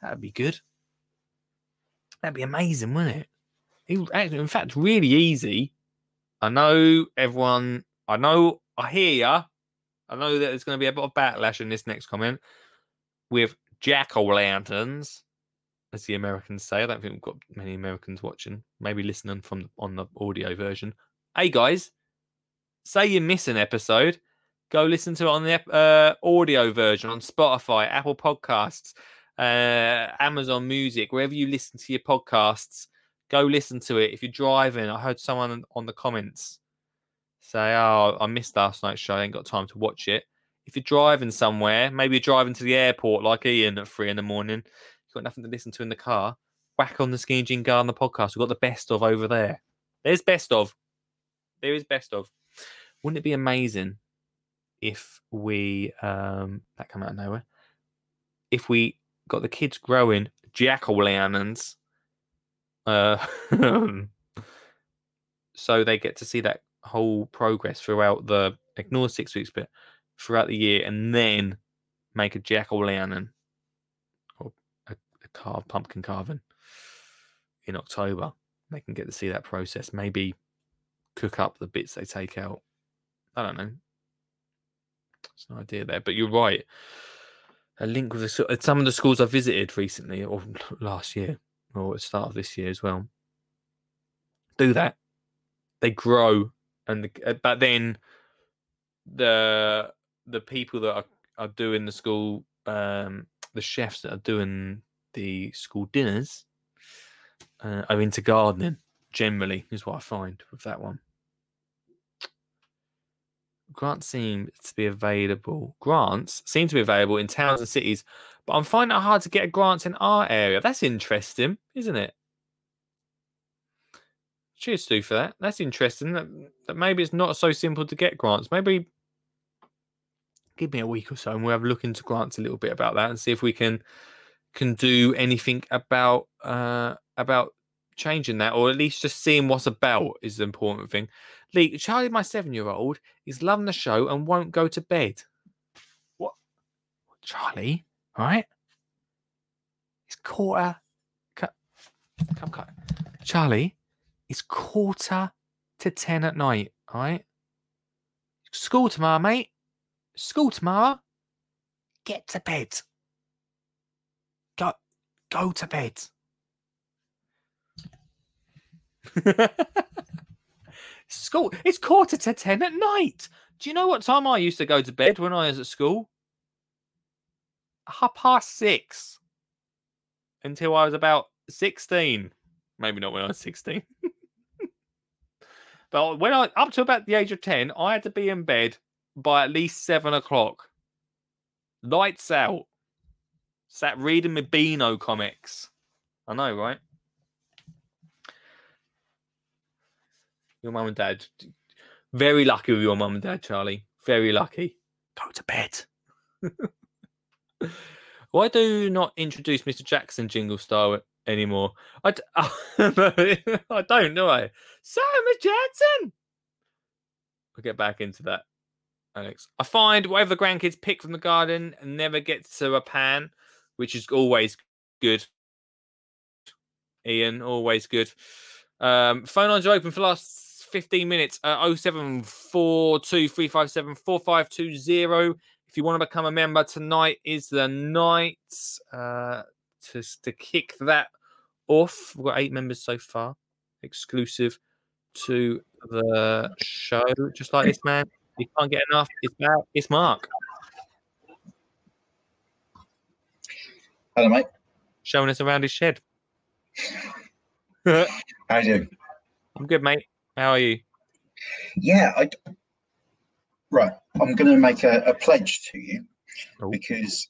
That'd be good. That'd be amazing, wouldn't it? it would actually, in fact, really easy. I know everyone. I know. I hear ya. I know that there's going to be a bit of backlash in this next comment with jack o' lanterns, as the Americans say. I don't think we've got many Americans watching. Maybe listening from on the audio version. Hey guys, say you miss an episode, go listen to it on the uh, audio version on Spotify, Apple Podcasts, uh, Amazon Music, wherever you listen to your podcasts. Go listen to it. If you're driving, I heard someone on the comments say, "Oh, I missed last night's show. I ain't got time to watch it." If you're driving somewhere, maybe you're driving to the airport like Ian at three in the morning, you've got nothing to listen to in the car. Whack on the Skinny Jean Gardener podcast. We've got the best of over there. There's best of. There is best of. Wouldn't it be amazing if we um that come out of nowhere? If we got the kids growing jack o' lanterns, uh, so they get to see that whole progress throughout the ignore six weeks but throughout the year, and then make a jack o' lantern or a, a carved pumpkin carving in October. They can get to see that process. Maybe cook up the bits they take out. I don't know. It's an idea there, but you're right. A link with the, some of the schools I visited recently or last year or at the start of this year as well. Do that. They grow, and the, uh, but then the the people that are, are doing the school, um, the chefs that are doing the school dinners, uh, are into gardening. Generally, is what I find with that one. Grants seem to be available. Grants seem to be available in towns and cities, but I'm finding it hard to get a grants in our area. That's interesting, isn't it? Cheers, Stu, for that. That's interesting. That, that maybe it's not so simple to get grants. Maybe give me a week or so, and we'll have a look into grants a little bit about that and see if we can can do anything about uh about changing that, or at least just seeing what's about is the important thing. Lee, Charlie, my seven year old, is loving the show and won't go to bed. What? Charlie, right? It's quarter. Come, come. Charlie, it's quarter to 10 at night, all right? School tomorrow, mate. School tomorrow. Get to bed. Go, go to bed. school. It's quarter to ten at night. Do you know what time I used to go to bed when I was at school? Half past six. Until I was about 16. Maybe not when I was 16. but when I up to about the age of 10, I had to be in bed by at least seven o'clock. Lights out. Sat reading my Beano comics. I know, right? Your mum and dad. Very lucky with your mum and dad, Charlie. Very lucky. Go to bed. Why do you not introduce Mr. Jackson jingle style anymore? I, d- I don't, do I? So, Miss Jackson. We'll get back into that, Alex. I find whatever the grandkids pick from the garden never gets to a pan, which is always good. Ian, always good. Um, phone lines are open for the last 15 minutes. Uh, 07423574520. If you want to become a member, tonight is the night uh, to, to kick that off. We've got eight members so far, exclusive to the show. Just like this, man. You can't get enough. It's Mark. It's Mark. Hello, mate. Showing us around his shed. How you doing? I'm good, mate. How are you? Yeah, I. Right, I'm going to make a, a pledge to you because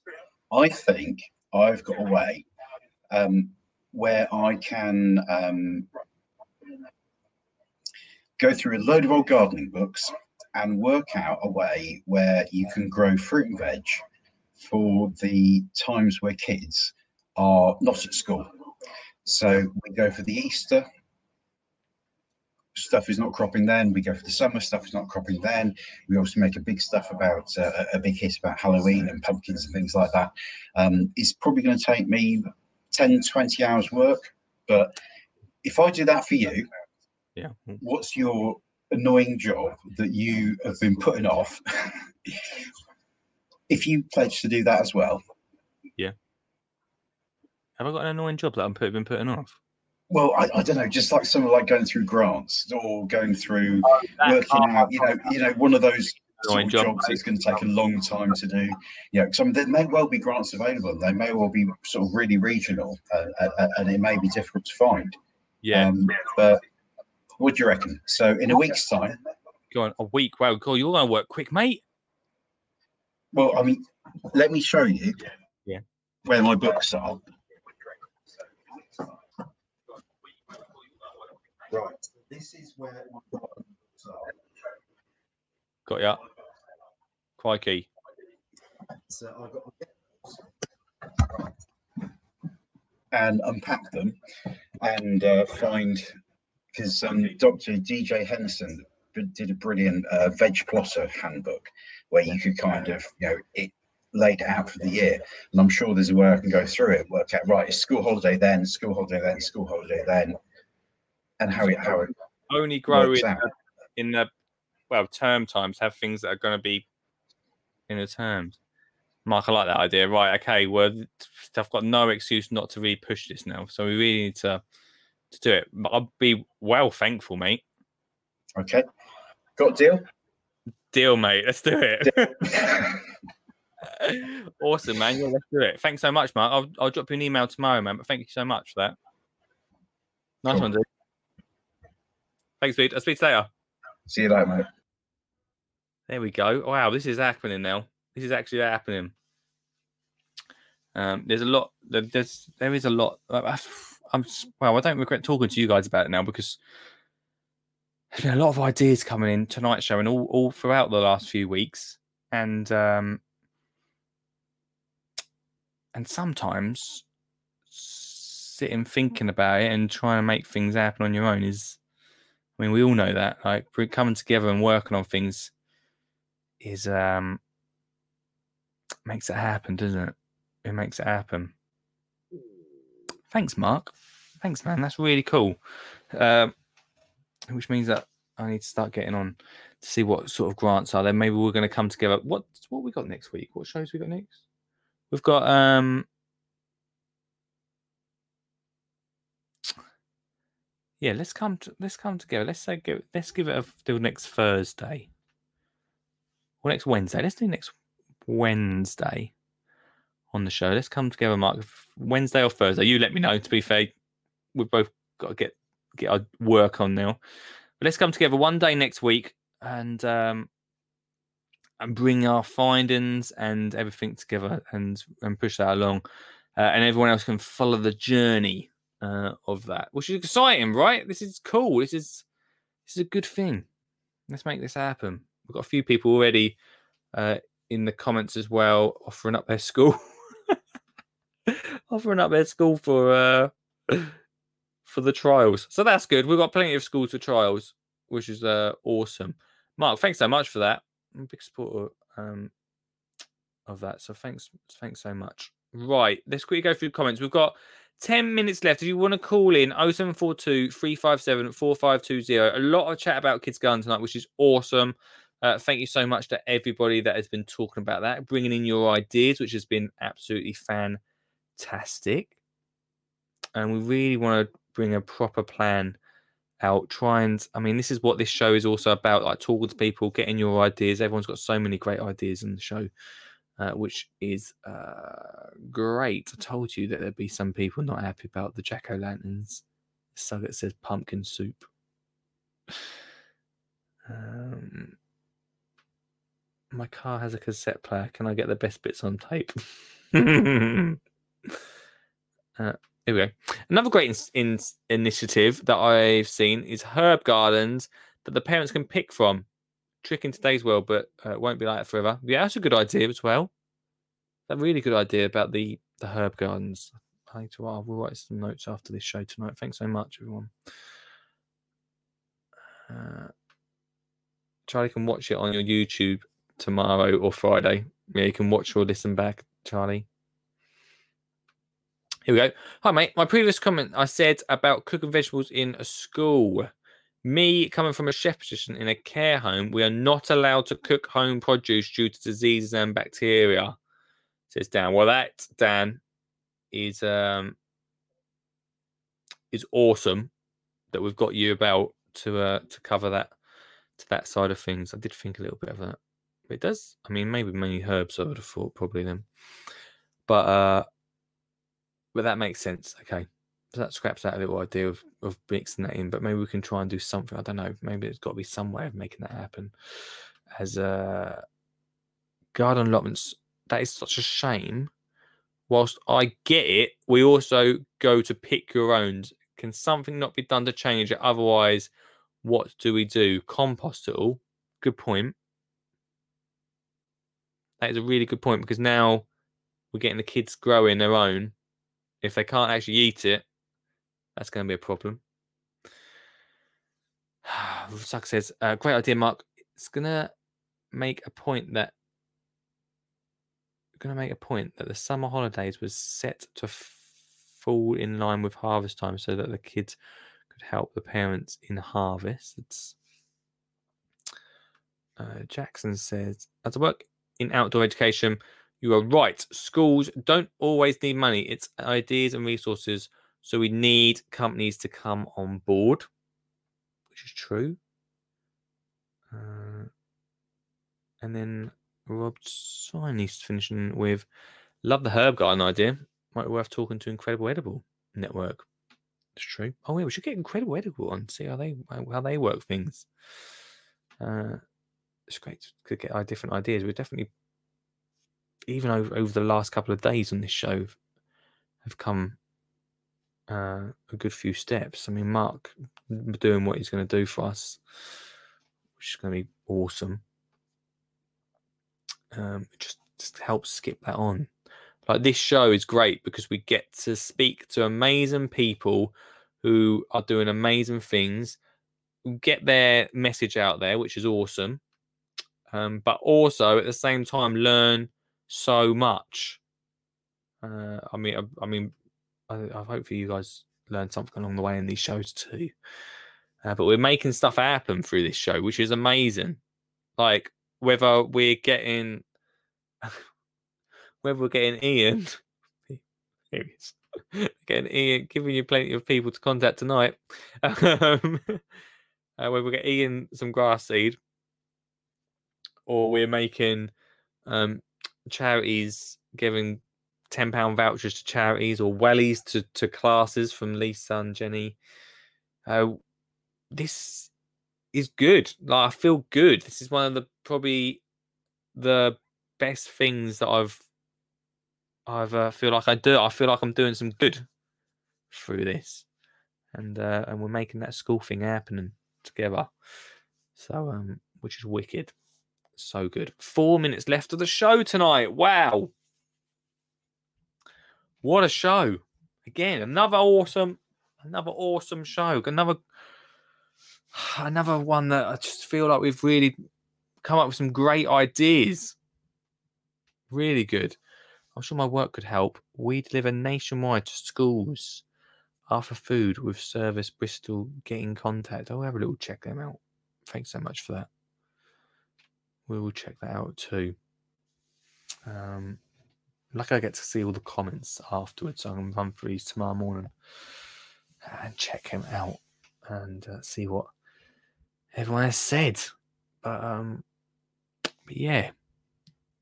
I think I've got a way um, where I can um, go through a load of old gardening books and work out a way where you can grow fruit and veg for the times where kids are not at school. So we go for the Easter stuff is not cropping then, we go for the summer stuff is not cropping then. We also make a big stuff about uh, a big hit about Halloween and pumpkins and things like that. Um, it's probably going to take me 10, 20 hours work. But if I do that for you, yeah, what's your annoying job that you have been putting off? if you pledge to do that as well, Yeah. Have I got an annoying job that I'm been putting off? Well, I, I don't know, just like something like going through grants or going through that- working oh, out, you know, you know, one of those sort of job, jobs that's going to take a long time to do. You know, some there may well be grants available. They may well be sort of really regional, uh, uh, and it may be difficult to find. Yeah. Um, but what do you reckon? So in a week's time, Go on, a week. Wow, cool. You're going to work quick, mate. well, I mean, let me show you. Yeah. Where my books are. This is where my books are. Got ya. Crikey. So I've got and unpack them and uh, find because um, Dr. DJ Henderson did a brilliant uh, veg plotter handbook where you could kind of you know it laid it out for the year and I'm sure there's a way I can go through it work out right it's school holiday then school holiday then school holiday then and how it how it Only grow in, uh, the- in the, well, term times, have things that are going to be in the terms. Mark, I like that idea. Right. Okay. Well, I've got no excuse not to really push this now. So we really need to, to do it. But I'll be well thankful, mate. Okay. Got deal? Deal, mate. Let's do it. awesome, man. Yeah, let's do it. Thanks so much, Mark. I'll, I'll drop you an email tomorrow, man. But thank you so much for that. Nice Cool. one, dude. Thanks, dude. I'll speak to you later. See you later, mate. There we go. Wow, this is happening now. This is actually happening. Um, there's a lot. There's there is a lot. I'm well. I don't regret talking to you guys about it now because there's been a lot of ideas coming in tonight's show and all all throughout the last few weeks. And um, and sometimes sitting thinking about it and trying to make things happen on your own is I mean, we all know that. Like coming together and working on things is um makes it happen, doesn't it? It makes it happen. Thanks, Mark. Thanks, man. That's really cool. Um, which means that I need to start getting on to see what sort of grants are there. Maybe we're going to come together. What what we got next week? What shows we got next? We've got um yeah. Let's come to, let's come together. Let's say give let's give it a till next Thursday or next Wednesday. Let's do next Wednesday on the show. Let's come together, Mark. Wednesday or Thursday. You let me know. To be fair, we've both got to get get our work on now. But let's come together one day next week and um and bring our findings and everything together and and push that along. Uh, and everyone else can follow the journey uh, of that, which is exciting, right? This is cool. This is this is a good thing. Let's make this happen. We've got a few people already uh, in the comments as well, offering up their school, offering up their school for uh, for the trials. So that's good. We've got plenty of schools for trials, which is uh, awesome. Mark, thanks so much for that. I'm a big supporter um, of that. So thanks, thanks so much. Right, let's quickly go through comments. We've got 10 minutes left. If you want to call in 0742 357 4520, a lot of chat about Kids Gun tonight, which is awesome. Uh, thank you so much to everybody that has been talking about that, bringing in your ideas, which has been absolutely fantastic. And we really want to bring a proper plan out. Try and, I mean, this is what this show is also about like talking to people, getting your ideas. Everyone's got so many great ideas in the show uh, which is uh, great. I told you that there'd be some people not happy about the jack o' lanterns. So it says pumpkin soup. Um, my car has a cassette player. Can I get the best bits on tape? uh, here we go. Another great in- in- initiative that I've seen is herb gardens that the parents can pick from. Trick in today's world, but uh, won't be like that forever. Yeah, that's a good idea as well. A really good idea about the the herb gardens. I need to. I'll write some notes after this show tonight. Thanks so much, everyone. Uh, Charlie can watch it on your YouTube tomorrow or Friday. Yeah, you can watch or listen back, Charlie. Here we go. Hi, mate. My previous comment I said about cooking vegetables in a school. Me coming from a chef position in a care home, we are not allowed to cook home produce due to diseases and bacteria. Says Dan. Well, that Dan is um is awesome that we've got you about to uh to cover that to that side of things. I did think a little bit of that. It does. I mean, maybe many herbs. I would have thought probably them, but uh, but that makes sense. Okay, that scraps that little idea of of mixing that in. But maybe we can try and do something. I don't know. Maybe there's got to be some way of making that happen. As uh, garden allotments, that is such a shame. Whilst I get it, we also go to pick your own. Can something not be done to change it? Otherwise, what do we do? Compost it all. Good point. That is a really good point because now we're getting the kids growing their own. If they can't actually eat it, that's going to be a problem. Suck says, uh, great idea, Mark. It's going to make a point that going to make a point that the summer holidays was set to fall in line with harvest time so that the kids could help the parents in harvest. It's, uh, Jackson says, as I work in outdoor education, you are right. Schools don't always need money, it's ideas and resources. So we need companies to come on board, which is true. Uh, and then Rob Siney's finishing with Love the herb garden idea. Might be worth talking to Incredible Edible Network. It's true. Oh yeah, we should get Incredible Edible on, see how they how they work things. Uh, it's great to get our different ideas. We're definitely even over, over the last couple of days on this show have come uh, a good few steps. I mean, Mark doing what he's going to do for us, which is going to be awesome. Um, it just just helps skip that on. Like this show is great because we get to speak to amazing people who are doing amazing things, get their message out there, which is awesome. Um, but also at the same time learn so much. Uh, I mean, I, I mean, I, I hope for you guys learned something along the way in these shows too. Uh, but we're making stuff happen through this show, which is amazing. Like whether we're getting, whether we're getting Ian, here he is, getting Ian, giving you plenty of people to contact tonight. Um, uh, whether we get Ian some grass seed, or we're making um, charities giving ten pound vouchers to charities or wellies to to classes from Lisa and Jenny. Uh, this is good. Like I feel good. This is one of the probably the best things that I've I've uh, feel like I do. I feel like I'm doing some good through this, and uh, and we're making that school thing happening together. So um, which is wicked. So good. Four minutes left of the show tonight. Wow. What a show. Again, another awesome, another awesome show. Another another one that I just feel like we've really come up with some great ideas. Really good. I'm sure my work could help. We deliver nationwide to schools. After food with Service Bristol, get in contact. I'll have a little check them out. Thanks so much for that. We will check that out too. Um, like I get to see all the comments afterwards, so I can run through these tomorrow morning and check him out and uh, see what everyone has said. But um, but yeah,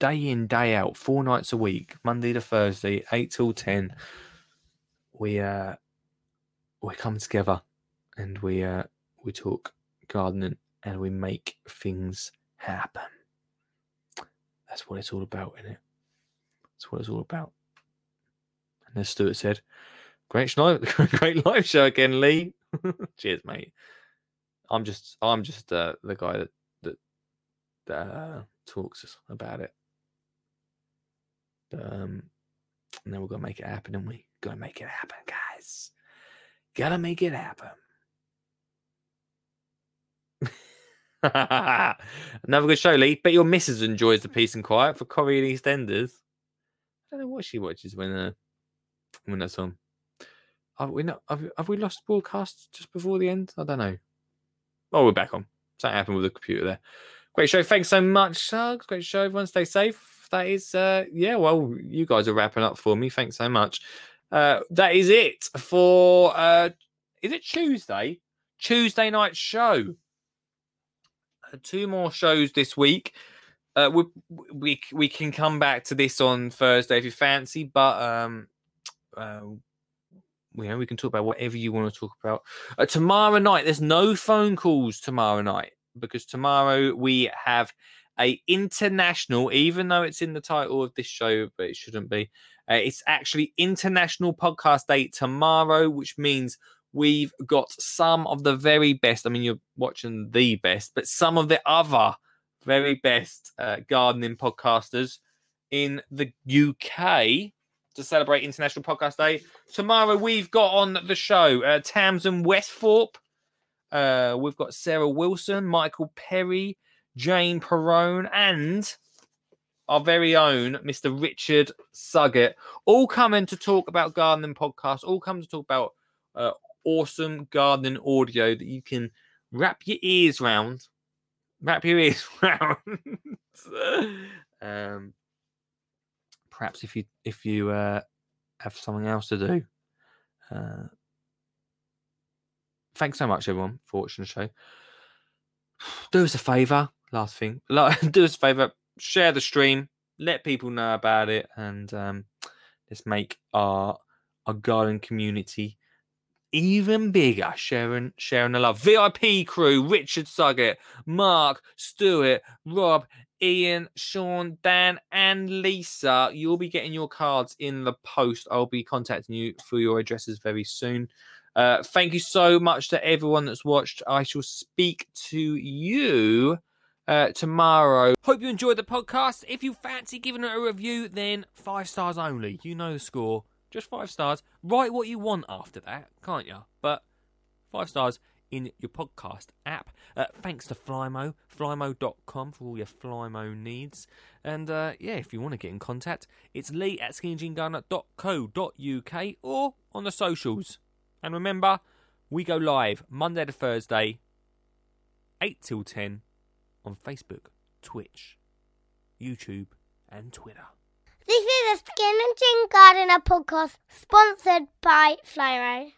day in day out, four nights a week, Monday to Thursday, eight till ten. We uh we come together and we uh we talk gardening and we make things happen. That's what it's all about, isn't it? That's what it's all about. And as Stuart said, great live, great live show again, Lee. Cheers, mate. I'm just, I'm just uh, the guy that that, that uh, talks about it. But, um, and then we're gonna make it happen, and we gotta make it happen, guys. Gotta make it happen. Another good show, Lee. Bet your missus enjoys the peace and quiet for Corrie and EastEnders. Don't know what she watches when uh, when that's on. Have we not? Have, have we lost broadcast just before the end? I don't know. Oh, we're back on. Something happened with the computer there. Great show. Thanks so much, Suggs. Great show. Everyone stay safe. That is, uh, yeah, well, you guys are wrapping up for me. Thanks so much. Uh, that is it for, uh, is it Tuesday? Tuesday night show. Uh, two more shows this week. Uh, we, we we can come back to this on Thursday if you fancy, but um, uh, you know, we can talk about whatever you want to talk about. Uh, tomorrow night, there's no phone calls tomorrow night because tomorrow we have a international, even though it's in the title of this show, but it shouldn't be. Uh, it's actually International Podcast Day tomorrow, which means we've got some of the very best. I mean, you're watching the best, but some of the other very best uh, gardening podcasters in the UK to celebrate International Podcast Day. Tomorrow we've got on the show uh, Tamsin Westhorpe. Uh, we've got Sarah Wilson, Michael Perry, Jane Perrone, and our very own Mr. Richard Suggett, all coming to talk about gardening podcasts, all coming to talk about uh, awesome gardening audio that you can wrap your ears round. Your ears round. um, perhaps if you if you uh, have something else to do. Uh, thanks so much, everyone, for watching the show. Do us a favor. Last thing, do us a favor. Share the stream. Let people know about it, and um, let's make our our garden community even bigger. Sharing sharing the love. VIP crew: Richard Suggett, Mark, Stewart, Rob, Ian, Sean, Dan, and Lisa. You'll be getting your cards in the post. I'll be contacting you for your addresses very soon. Uh, thank you so much to everyone that's watched. I shall speak to you uh, tomorrow. Hope you enjoyed the podcast. If you fancy giving it a review, then five stars only. You know the score. Just five stars. Write what you want after that, can't you? But five stars in your podcast app. Uh, thanks to Flymo, flymo.com for all your Flymo needs. And uh, yeah, if you want to get in contact, it's lee at skinnyjeangardener.co.uk or on the socials. And remember, we go live Monday to Thursday, 8 till 10 on Facebook, Twitch, YouTube, and Twitter. This is a Skinny Jean Gardener podcast sponsored by Flymo.